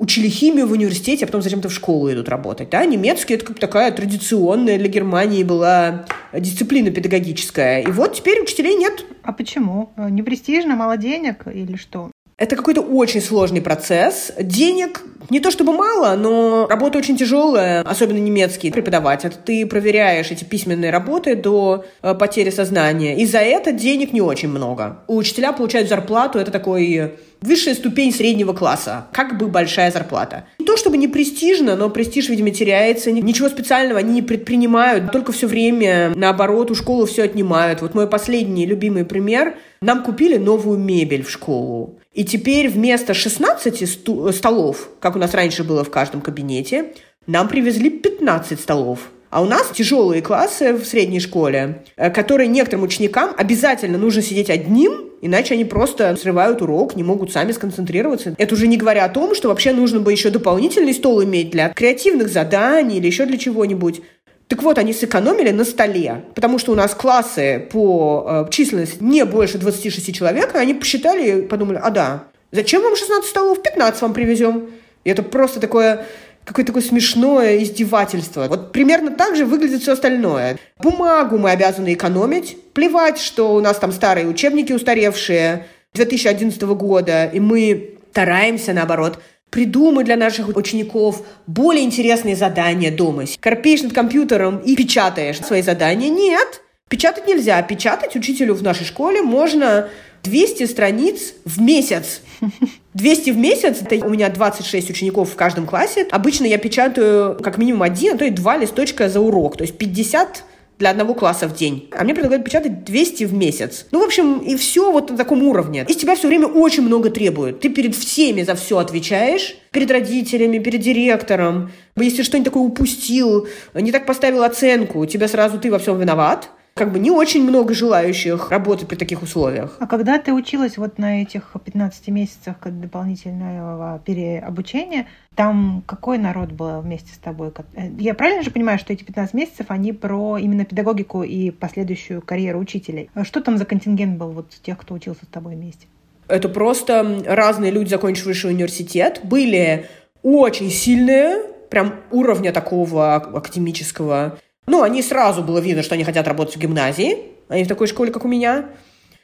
учили химию в университете, а потом зачем-то в школу идут работать. Да? Немецкий — это как такая традиционная для Германии была дисциплина педагогическая. И вот теперь учителей нет. А почему? Не престижно, мало денег или что? Это какой-то очень сложный процесс. Денег не то чтобы мало, но работа очень тяжелая, особенно немецкий преподавать. Это ты проверяешь эти письменные работы до э, потери сознания. И за это денег не очень много. У учителя получают зарплату, это такой высшая ступень среднего класса. Как бы большая зарплата. Не то чтобы не престижно, но престиж, видимо, теряется. Ничего специального они не предпринимают. Только все время, наоборот, у школы все отнимают. Вот мой последний любимый пример. Нам купили новую мебель в школу. И теперь вместо 16 столов, как у нас раньше было в каждом кабинете, нам привезли 15 столов. А у нас тяжелые классы в средней школе, э, которые некоторым ученикам обязательно нужно сидеть одним, иначе они просто срывают урок, не могут сами сконцентрироваться. Это уже не говоря о том, что вообще нужно бы еще дополнительный стол иметь для креативных заданий или еще для чего-нибудь. Так вот, они сэкономили на столе, потому что у нас классы по э, численности не больше 26 человек, и они посчитали и подумали, а да, зачем вам 16 столов, 15 вам привезем. И это просто такое какое-то такое смешное издевательство. Вот примерно так же выглядит все остальное. Бумагу мы обязаны экономить. Плевать, что у нас там старые учебники устаревшие 2011 года, и мы стараемся, наоборот, Придумай для наших учеников более интересные задания дома. Корпеешь над компьютером и печатаешь свои задания. Нет, печатать нельзя. Печатать учителю в нашей школе можно 200 страниц в месяц. 200 в месяц, это у меня 26 учеников в каждом классе. Обычно я печатаю как минимум один, а то и два листочка за урок. То есть 50 для одного класса в день. А мне предлагают печатать 200 в месяц. Ну, в общем, и все вот на таком уровне. Из тебя все время очень много требуют. Ты перед всеми за все отвечаешь. Перед родителями, перед директором. Если что-нибудь такое упустил, не так поставил оценку, тебя сразу ты во всем виноват как бы не очень много желающих работать при таких условиях. А когда ты училась вот на этих 15 месяцах дополнительного переобучения, там какой народ был вместе с тобой? Э, я правильно же понимаю, что эти 15 месяцев, они про именно педагогику и последующую карьеру учителей? Что там за контингент был вот тех, кто учился с тобой вместе? Это просто разные люди, закончившие университет, были очень сильные, прям уровня такого академического ну, они сразу было видно, что они хотят работать в гимназии. Они в такой школе, как у меня.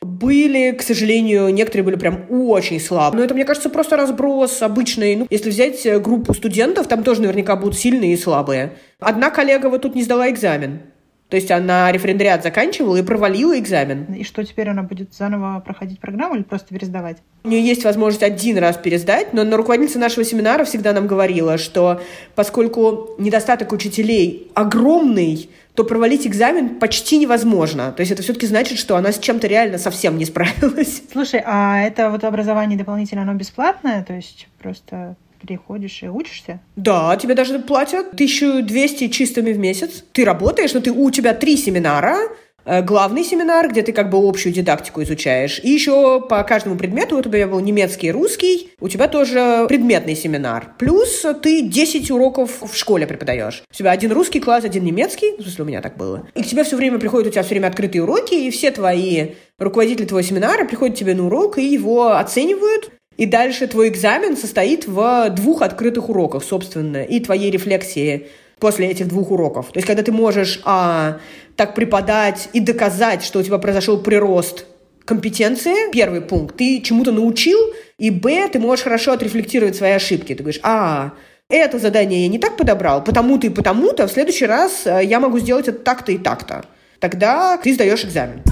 Были, к сожалению, некоторые были прям очень слабые. Но это, мне кажется, просто разброс обычный. Ну, если взять группу студентов, там тоже наверняка будут сильные и слабые. Одна коллега вот тут не сдала экзамен. То есть она референдариат заканчивала и провалила экзамен. И что теперь она будет заново проходить программу или просто пересдавать? У нее есть возможность один раз пересдать, но, но руководительница нашего семинара всегда нам говорила, что поскольку недостаток учителей огромный, то провалить экзамен почти невозможно. То есть это все-таки значит, что она с чем-то реально совсем не справилась. Слушай, а это вот образование дополнительное, оно бесплатное? То есть просто приходишь и учишься? Да, тебе даже платят 1200 чистыми в месяц. Ты работаешь, но ты, у тебя три семинара, э, главный семинар, где ты как бы общую дидактику изучаешь. И еще по каждому предмету, у тебя был немецкий и русский, у тебя тоже предметный семинар. Плюс ты 10 уроков в школе преподаешь. У тебя один русский класс, один немецкий, в смысле у меня так было. И к тебе все время приходят, у тебя все время открытые уроки, и все твои руководители твоего семинара приходят тебе на урок и его оценивают, и дальше твой экзамен состоит в двух открытых уроках, собственно, и твоей рефлексии после этих двух уроков. То есть, когда ты можешь а, так преподать и доказать, что у тебя произошел прирост компетенции, первый пункт, ты чему-то научил, и б, ты можешь хорошо отрефлектировать свои ошибки. Ты говоришь, а, это задание я не так подобрал, потому-то и потому-то, в следующий раз э, я могу сделать это так-то и так-то. Тогда ты сдаешь экзамен.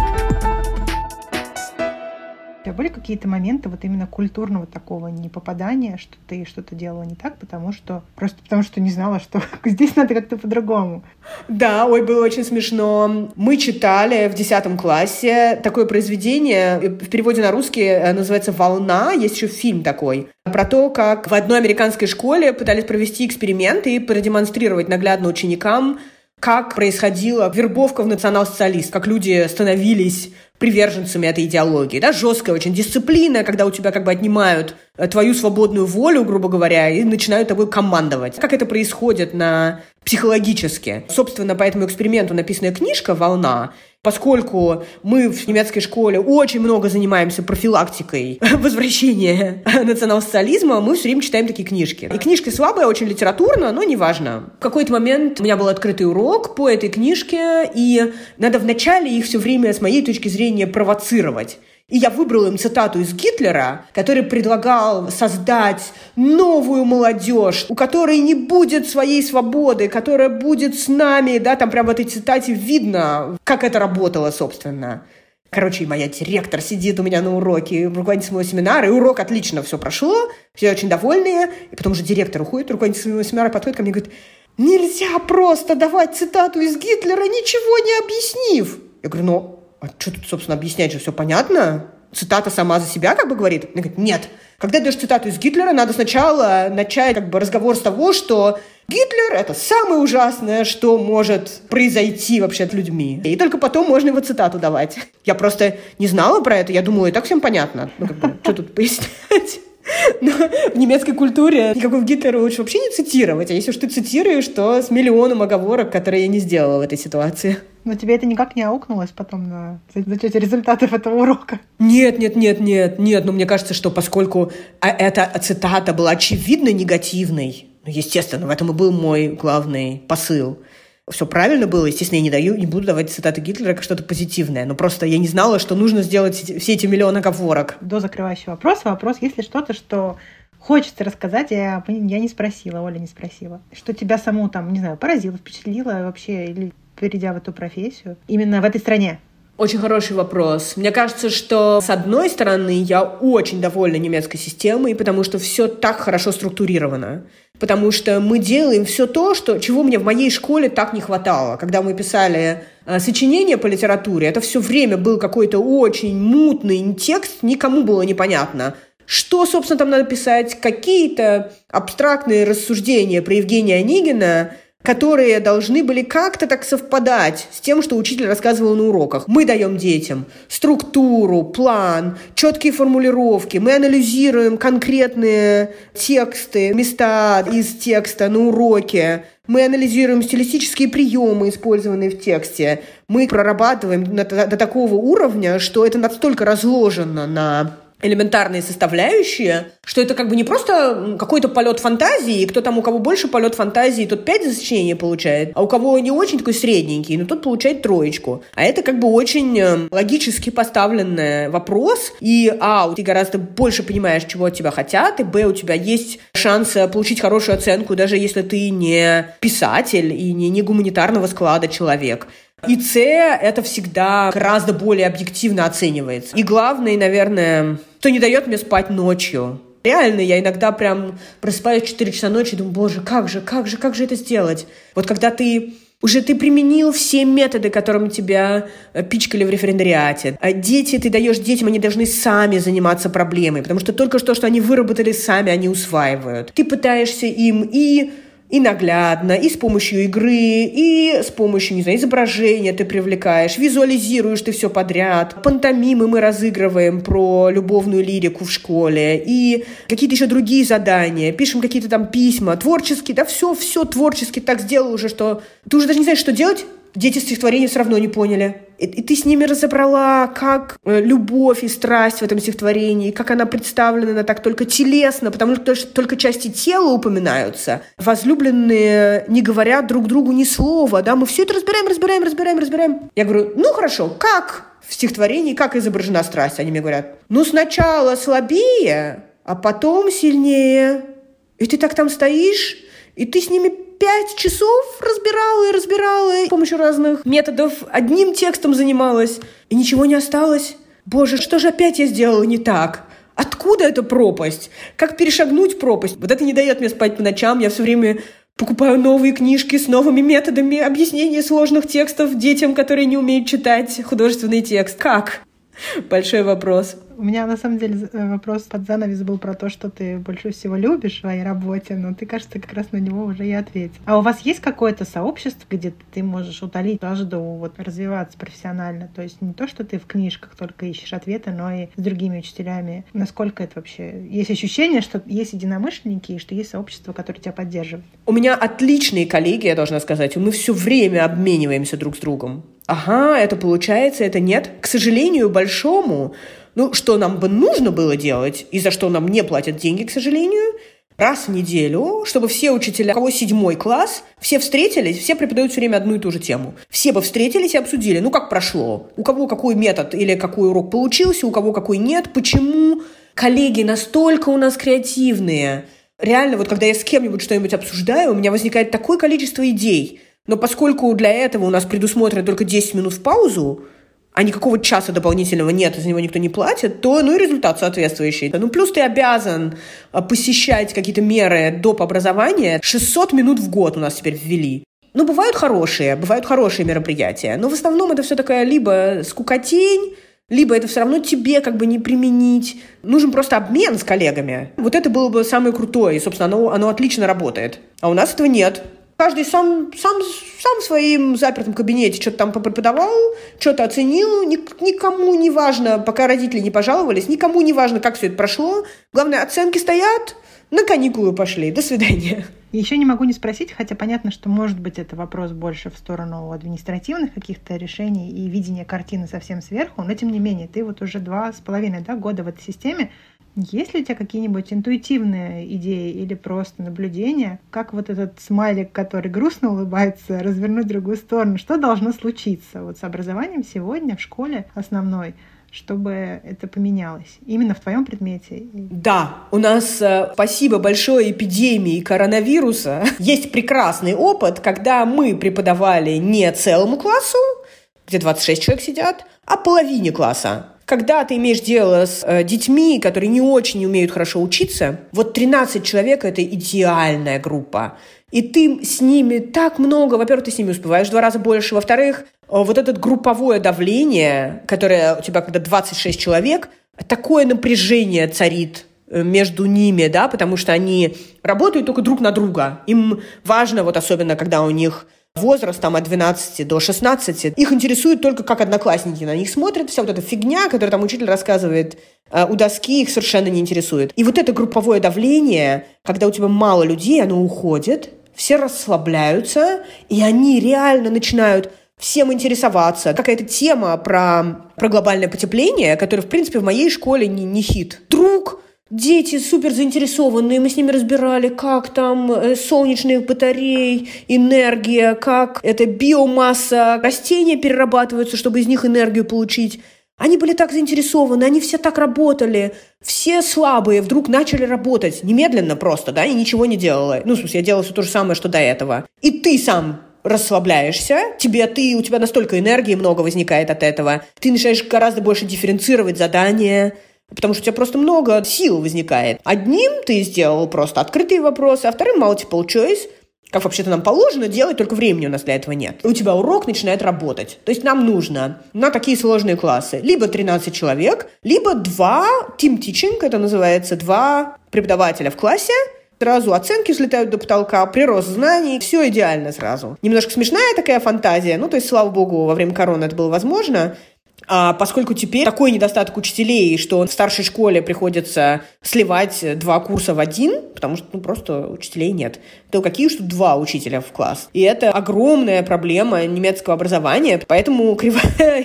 У тебя были какие-то моменты вот именно культурного такого непопадания, что ты что-то делала не так, потому что просто потому что не знала, что здесь надо как-то по-другому. Да, ой, было очень смешно. Мы читали в 10 классе такое произведение, в переводе на русский э, называется «Волна», есть еще фильм такой, про то, как в одной американской школе пытались провести эксперименты и продемонстрировать наглядно ученикам, как происходила вербовка в национал-социалист, как люди становились приверженцами этой идеологии. Да? Жесткая очень дисциплина, когда у тебя как бы отнимают э, твою свободную волю, грубо говоря, и начинают тобой командовать. Как это происходит на психологически? Собственно, по этому эксперименту написанная книжка «Волна», Поскольку мы в немецкой школе очень много занимаемся профилактикой возвращения национал-социализма, мы все время читаем такие книжки. И книжка слабая, очень литературная, но неважно. В какой-то момент у меня был открытый урок по этой книжке, и надо вначале их все время, с моей точки зрения, провоцировать. И я выбрала им цитату из Гитлера, который предлагал создать новую молодежь, у которой не будет своей свободы, которая будет с нами, да, там прямо в этой цитате видно, как это работало, собственно. Короче, моя директор сидит у меня на уроке, руководитель моего семинара, и урок отлично все прошло, все очень довольные. И потом уже директор уходит, руководитель моего семинара подходит ко мне и говорит, нельзя просто давать цитату из Гитлера, ничего не объяснив. Я говорю, ну, а что тут, собственно, объяснять же, все понятно? Цитата сама за себя как бы говорит? Она говорит, нет. Когда даешь цитату из Гитлера, надо сначала начать как бы разговор с того, что Гитлер — это самое ужасное, что может произойти вообще с людьми. И только потом можно его цитату давать. Я просто не знала про это, я думаю, и так всем понятно. Ну, как бы, что тут пояснять? Но в немецкой культуре никакого Гитлера лучше вообще не цитировать. А если уж ты цитируешь, то с миллионом оговорок, которые я не сделала в этой ситуации. Но тебе это никак не аукнулось потом на зачете результатов этого урока? Нет, нет, нет, нет, нет. Но мне кажется, что поскольку а, эта цитата была очевидно негативной, ну, естественно, в этом и был мой главный посыл. Все правильно было, естественно, я не даю, не буду давать цитаты Гитлера как что-то позитивное, но просто я не знала, что нужно сделать все эти миллионы оговорок. До закрывающего вопроса вопрос, есть ли что-то, что хочется рассказать, я, я не спросила, Оля не спросила. Что тебя саму там, не знаю, поразило, впечатлило вообще, или перейдя в эту профессию, именно в этой стране? Очень хороший вопрос. Мне кажется, что с одной стороны я очень довольна немецкой системой, потому что все так хорошо структурировано. Потому что мы делаем все то, что, чего мне в моей школе так не хватало. Когда мы писали э, сочинения по литературе, это все время был какой-то очень мутный текст, никому было непонятно. Что, собственно, там надо писать? Какие-то абстрактные рассуждения про Евгения Онегина, которые должны были как-то так совпадать с тем, что учитель рассказывал на уроках. Мы даем детям структуру, план, четкие формулировки, мы анализируем конкретные тексты, места из текста на уроке, мы анализируем стилистические приемы, использованные в тексте. Мы прорабатываем до, такого уровня, что это настолько разложено на элементарные составляющие, что это как бы не просто какой-то полет фантазии, и кто там, у кого больше полет фантазии, тот пять за сочинение получает, а у кого не очень такой средненький, ну тот получает троечку. А это как бы очень э, логически поставленный вопрос, и а, ты гораздо больше понимаешь, чего от тебя хотят, и б, у тебя есть шанс получить хорошую оценку, даже если ты не писатель и не, не гуманитарного склада человек. И С это всегда гораздо более объективно оценивается. И главное, наверное, что не дает мне спать ночью. Реально, я иногда прям просыпаюсь в 4 часа ночи и думаю, боже, как же, как же, как же это сделать? Вот когда ты уже ты применил все методы, которыми тебя э, пичкали в референдариате. А дети, ты даешь детям, они должны сами заниматься проблемой, потому что только что, что они выработали сами, они усваивают. Ты пытаешься им и и наглядно, и с помощью игры, и с помощью, не знаю, изображения ты привлекаешь, визуализируешь ты все подряд. Пантомимы мы разыгрываем про любовную лирику в школе, и какие-то еще другие задания, пишем какие-то там письма, творческие, да все, все творчески так сделал уже, что ты уже даже не знаешь, что делать, дети стихотворения все равно не поняли. И, ты с ними разобрала, как э, любовь и страсть в этом стихотворении, как она представлена она так только телесно, потому что только части тела упоминаются. Возлюбленные не говорят друг другу ни слова, да, мы все это разбираем, разбираем, разбираем, разбираем. Я говорю, ну хорошо, как в стихотворении, как изображена страсть? Они мне говорят, ну сначала слабее, а потом сильнее. И ты так там стоишь, и ты с ними пять часов разбирала и разбирала и с помощью разных методов одним текстом занималась, и ничего не осталось. Боже, что же опять я сделала не так? Откуда эта пропасть? Как перешагнуть пропасть? Вот это не дает мне спать по ночам. Я все время покупаю новые книжки с новыми методами объяснения сложных текстов детям, которые не умеют читать художественный текст. Как? Большой вопрос. У меня на самом деле э, вопрос под занавес был про то, что ты больше всего любишь в своей работе, но ты, кажется, как раз на него уже и ответил. А у вас есть какое-то сообщество, где ты можешь утолить жажду вот, развиваться профессионально? То есть не то, что ты в книжках только ищешь ответы, но и с другими учителями. Насколько это вообще? Есть ощущение, что есть единомышленники и что есть сообщество, которое тебя поддерживает? У меня отличные коллеги, я должна сказать. Мы все время обмениваемся друг с другом. Ага, это получается, это нет. К сожалению, большому, ну, что нам бы нужно было делать, и за что нам не платят деньги, к сожалению, раз в неделю, чтобы все учителя, у кого седьмой класс, все встретились, все преподают все время одну и ту же тему. Все бы встретились и обсудили, ну, как прошло, у кого какой метод или какой урок получился, у кого какой нет, почему. Коллеги настолько у нас креативные. Реально, вот когда я с кем-нибудь что-нибудь обсуждаю, у меня возникает такое количество идей. Но поскольку для этого у нас предусмотрено только 10 минут в паузу, а никакого часа дополнительного нет, за него никто не платит, то ну и результат соответствующий. Ну плюс ты обязан а, посещать какие-то меры доп. образования. 600 минут в год у нас теперь ввели. Ну, бывают хорошие, бывают хорошие мероприятия, но в основном это все такая либо скукотень, либо это все равно тебе как бы не применить. Нужен просто обмен с коллегами. Вот это было бы самое крутое, и, собственно, оно, оно отлично работает. А у нас этого нет каждый сам, сам, сам в своем запертом кабинете что-то там преподавал, что-то оценил, никому не важно, пока родители не пожаловались, никому не важно, как все это прошло. Главное, оценки стоят, на каникулы пошли, до свидания. Еще не могу не спросить, хотя понятно, что может быть это вопрос больше в сторону административных каких-то решений и видения картины совсем сверху, но тем не менее, ты вот уже два с половиной да, года в этой системе, есть ли у тебя какие-нибудь интуитивные идеи или просто наблюдения, как вот этот смайлик, который грустно улыбается, развернуть в другую сторону? Что должно случиться вот с образованием сегодня в школе основной? чтобы это поменялось именно в твоем предмете? Да, у нас, э, спасибо большое эпидемии коронавируса, есть прекрасный опыт, когда мы преподавали не целому классу, где 26 человек сидят, а половине класса когда ты имеешь дело с э, детьми, которые не очень умеют хорошо учиться, вот 13 человек — это идеальная группа. И ты с ними так много, во-первых, ты с ними успеваешь в два раза больше, во-вторых, э, вот это групповое давление, которое у тебя, когда 26 человек, такое напряжение царит э, между ними, да, потому что они работают только друг на друга. Им важно, вот особенно, когда у них возраст там от 12 до 16, их интересует только, как одноклассники на них смотрят, вся вот эта фигня, которую там учитель рассказывает э, у доски, их совершенно не интересует. И вот это групповое давление, когда у тебя мало людей, оно уходит, все расслабляются, и они реально начинают всем интересоваться. Какая-то тема про, про глобальное потепление, которая, в принципе, в моей школе не, не хит. Друг Дети супер заинтересованные, мы с ними разбирали, как там э, солнечных батарей, энергия, как эта биомасса растения перерабатываются, чтобы из них энергию получить. Они были так заинтересованы, они все так работали. Все слабые вдруг начали работать немедленно просто, да, и ничего не делала. Ну, в смысле, я делала все то же самое, что до этого. И ты сам расслабляешься, тебе ты, у тебя настолько энергии много возникает от этого, ты начинаешь гораздо больше дифференцировать задания, потому что у тебя просто много сил возникает. Одним ты сделал просто открытые вопросы, а вторым multiple choice, как вообще-то нам положено делать, только времени у нас для этого нет. И у тебя урок начинает работать. То есть нам нужно на такие сложные классы либо 13 человек, либо два team teaching, это называется, два преподавателя в классе, сразу оценки взлетают до потолка, прирост знаний, все идеально сразу. Немножко смешная такая фантазия, ну, то есть, слава богу, во время короны это было возможно, а поскольку теперь такой недостаток учителей, что в старшей школе приходится сливать два курса в один, потому что ну, просто учителей нет, то какие уж тут два учителя в класс. И это огромная проблема немецкого образования, поэтому Кривая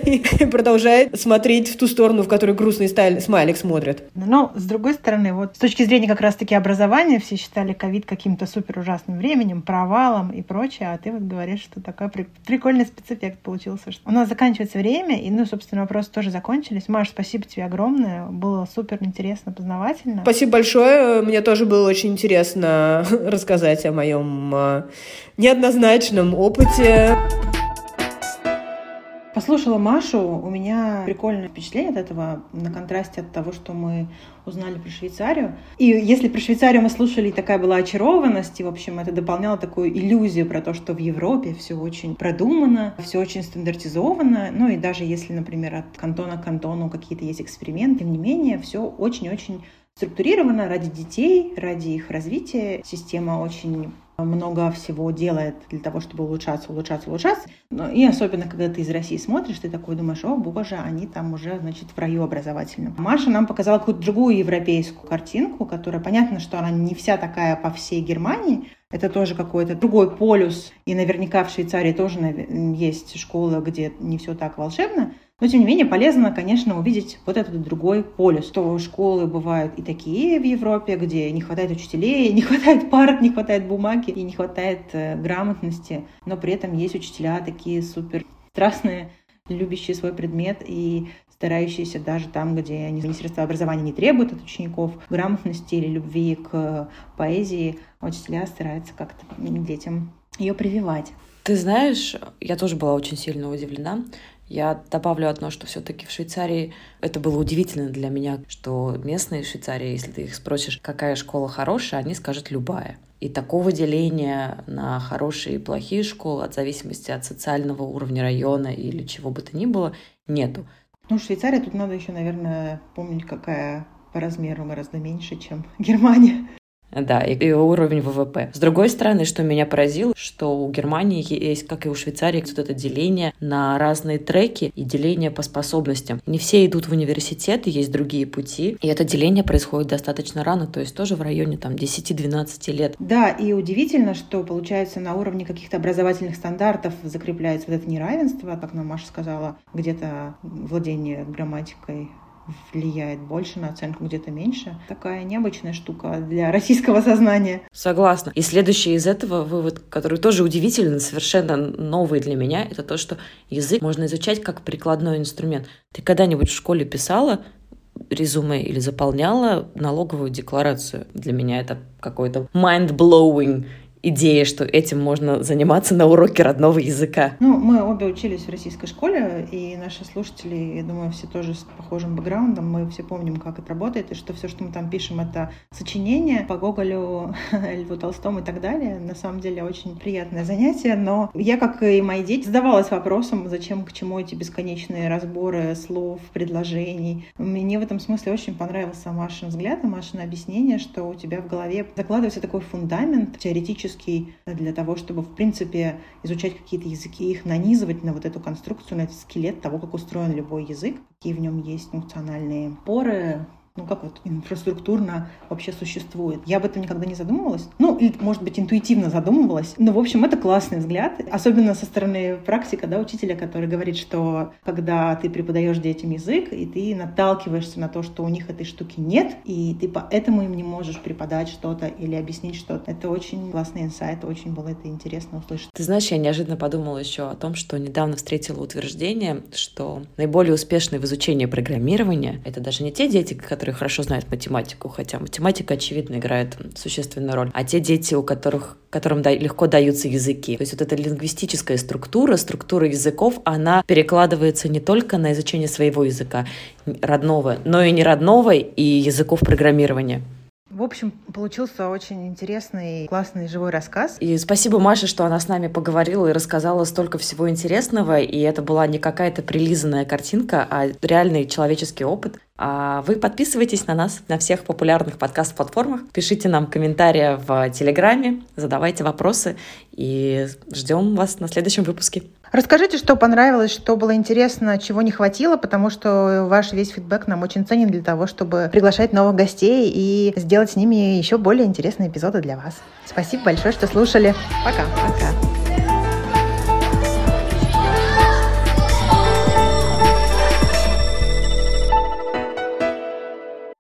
продолжает смотреть в ту сторону, в которую грустный смайлик смотрит. Но, с другой стороны, вот с точки зрения как раз-таки образования, все считали ковид каким-то супер ужасным временем, провалом и прочее, а ты вот говоришь, что такой прикольный спецэффект получился. Что у нас заканчивается время, и, ну, собственно, собственно, вопросы тоже закончились. Маш, спасибо тебе огромное. Было супер интересно, познавательно. Спасибо большое. Мне тоже было очень интересно рассказать о моем а, неоднозначном опыте. Послушала Машу, у меня прикольное впечатление от этого, на контрасте от того, что мы узнали про Швейцарию. И если про Швейцарию мы слушали, такая была очарованность, и, в общем, это дополняло такую иллюзию про то, что в Европе все очень продумано, все очень стандартизовано. Ну и даже если, например, от кантона к кантону какие-то есть эксперименты, тем не менее, все очень-очень структурировано ради детей, ради их развития. Система очень много всего делает для того, чтобы улучшаться, улучшаться, улучшаться. И особенно, когда ты из России смотришь, ты такой думаешь, о боже, они там уже, значит, в раю образовательном. Маша нам показала какую-то другую европейскую картинку, которая, понятно, что она не вся такая по всей Германии, это тоже какой-то другой полюс. И наверняка в Швейцарии тоже есть школы, где не все так волшебно. Но, тем не менее, полезно, конечно, увидеть вот этот другой полюс. То школы бывают и такие в Европе, где не хватает учителей, не хватает парт, не хватает бумаги и не хватает э, грамотности, но при этом есть учителя такие супер страстные, любящие свой предмет и старающиеся даже там, где Министерство образования не требует от учеников грамотности или любви к поэзии, учителя стараются как-то детям ее прививать. Ты знаешь, я тоже была очень сильно удивлена. Я добавлю одно, что все-таки в Швейцарии это было удивительно для меня, что местные в Швейцарии, если ты их спросишь, какая школа хорошая, они скажут любая. И такого деления на хорошие и плохие школы от зависимости от социального уровня района или чего бы то ни было нету. Ну, Швейцария тут надо еще, наверное, помнить, какая по размеру гораздо меньше, чем Германия. Да, и, и уровень ВВП. С другой стороны, что меня поразило, что у Германии есть, как и у Швейцарии, вот это деление на разные треки и деление по способностям. Не все идут в университет, есть другие пути, и это деление происходит достаточно рано, то есть тоже в районе там 10-12 лет. Да, и удивительно, что получается на уровне каких-то образовательных стандартов закрепляется вот это неравенство, как нам Маша сказала, где-то владение грамматикой влияет больше на оценку, где-то меньше. Такая необычная штука для российского сознания. Согласна. И следующий из этого вывод, который тоже удивительный, совершенно новый для меня, это то, что язык можно изучать как прикладной инструмент. Ты когда-нибудь в школе писала резюме или заполняла налоговую декларацию. Для меня это какой-то mind-blowing идея, что этим можно заниматься на уроке родного языка? Ну, мы обе учились в российской школе, и наши слушатели, я думаю, все тоже с похожим бэкграундом, мы все помним, как это работает, и что все, что мы там пишем, это сочинение по Гоголю, Льву Толстому и так далее. На самом деле очень приятное занятие, но я, как и мои дети, задавалась вопросом, зачем, к чему эти бесконечные разборы слов, предложений. Мне в этом смысле очень понравился Машин взгляд и Машин объяснение, что у тебя в голове закладывается такой фундамент теоретически технический для того, чтобы, в принципе, изучать какие-то языки, их нанизывать на вот эту конструкцию, на этот скелет того, как устроен любой язык, какие в нем есть функциональные поры, ну, как вот инфраструктурно вообще существует. Я об этом никогда не задумывалась. Ну, или, может быть, интуитивно задумывалась. Но, в общем, это классный взгляд. Особенно со стороны практика, да, учителя, который говорит, что когда ты преподаешь детям язык, и ты наталкиваешься на то, что у них этой штуки нет, и ты поэтому им не можешь преподать что-то или объяснить что-то. Это очень классный инсайт, очень было это интересно услышать. Ты знаешь, я неожиданно подумала еще о том, что недавно встретила утверждение, что наиболее успешные в изучении программирования — это даже не те дети, которые которые хорошо знают математику, хотя математика, очевидно, играет существенную роль, а те дети, у которых которым да, легко даются языки. То есть вот эта лингвистическая структура, структура языков, она перекладывается не только на изучение своего языка родного, но и не родного, и языков программирования. В общем, получился очень интересный, классный живой рассказ. И спасибо Маше, что она с нами поговорила и рассказала столько всего интересного. И это была не какая-то прилизанная картинка, а реальный человеческий опыт. А вы подписывайтесь на нас на всех популярных подкаст-платформах, пишите нам комментарии в Телеграме, задавайте вопросы и ждем вас на следующем выпуске. Расскажите, что понравилось, что было интересно, чего не хватило, потому что ваш весь фидбэк нам очень ценен для того, чтобы приглашать новых гостей и сделать с ними еще более интересные эпизоды для вас. Спасибо большое, что слушали. Пока. Пока.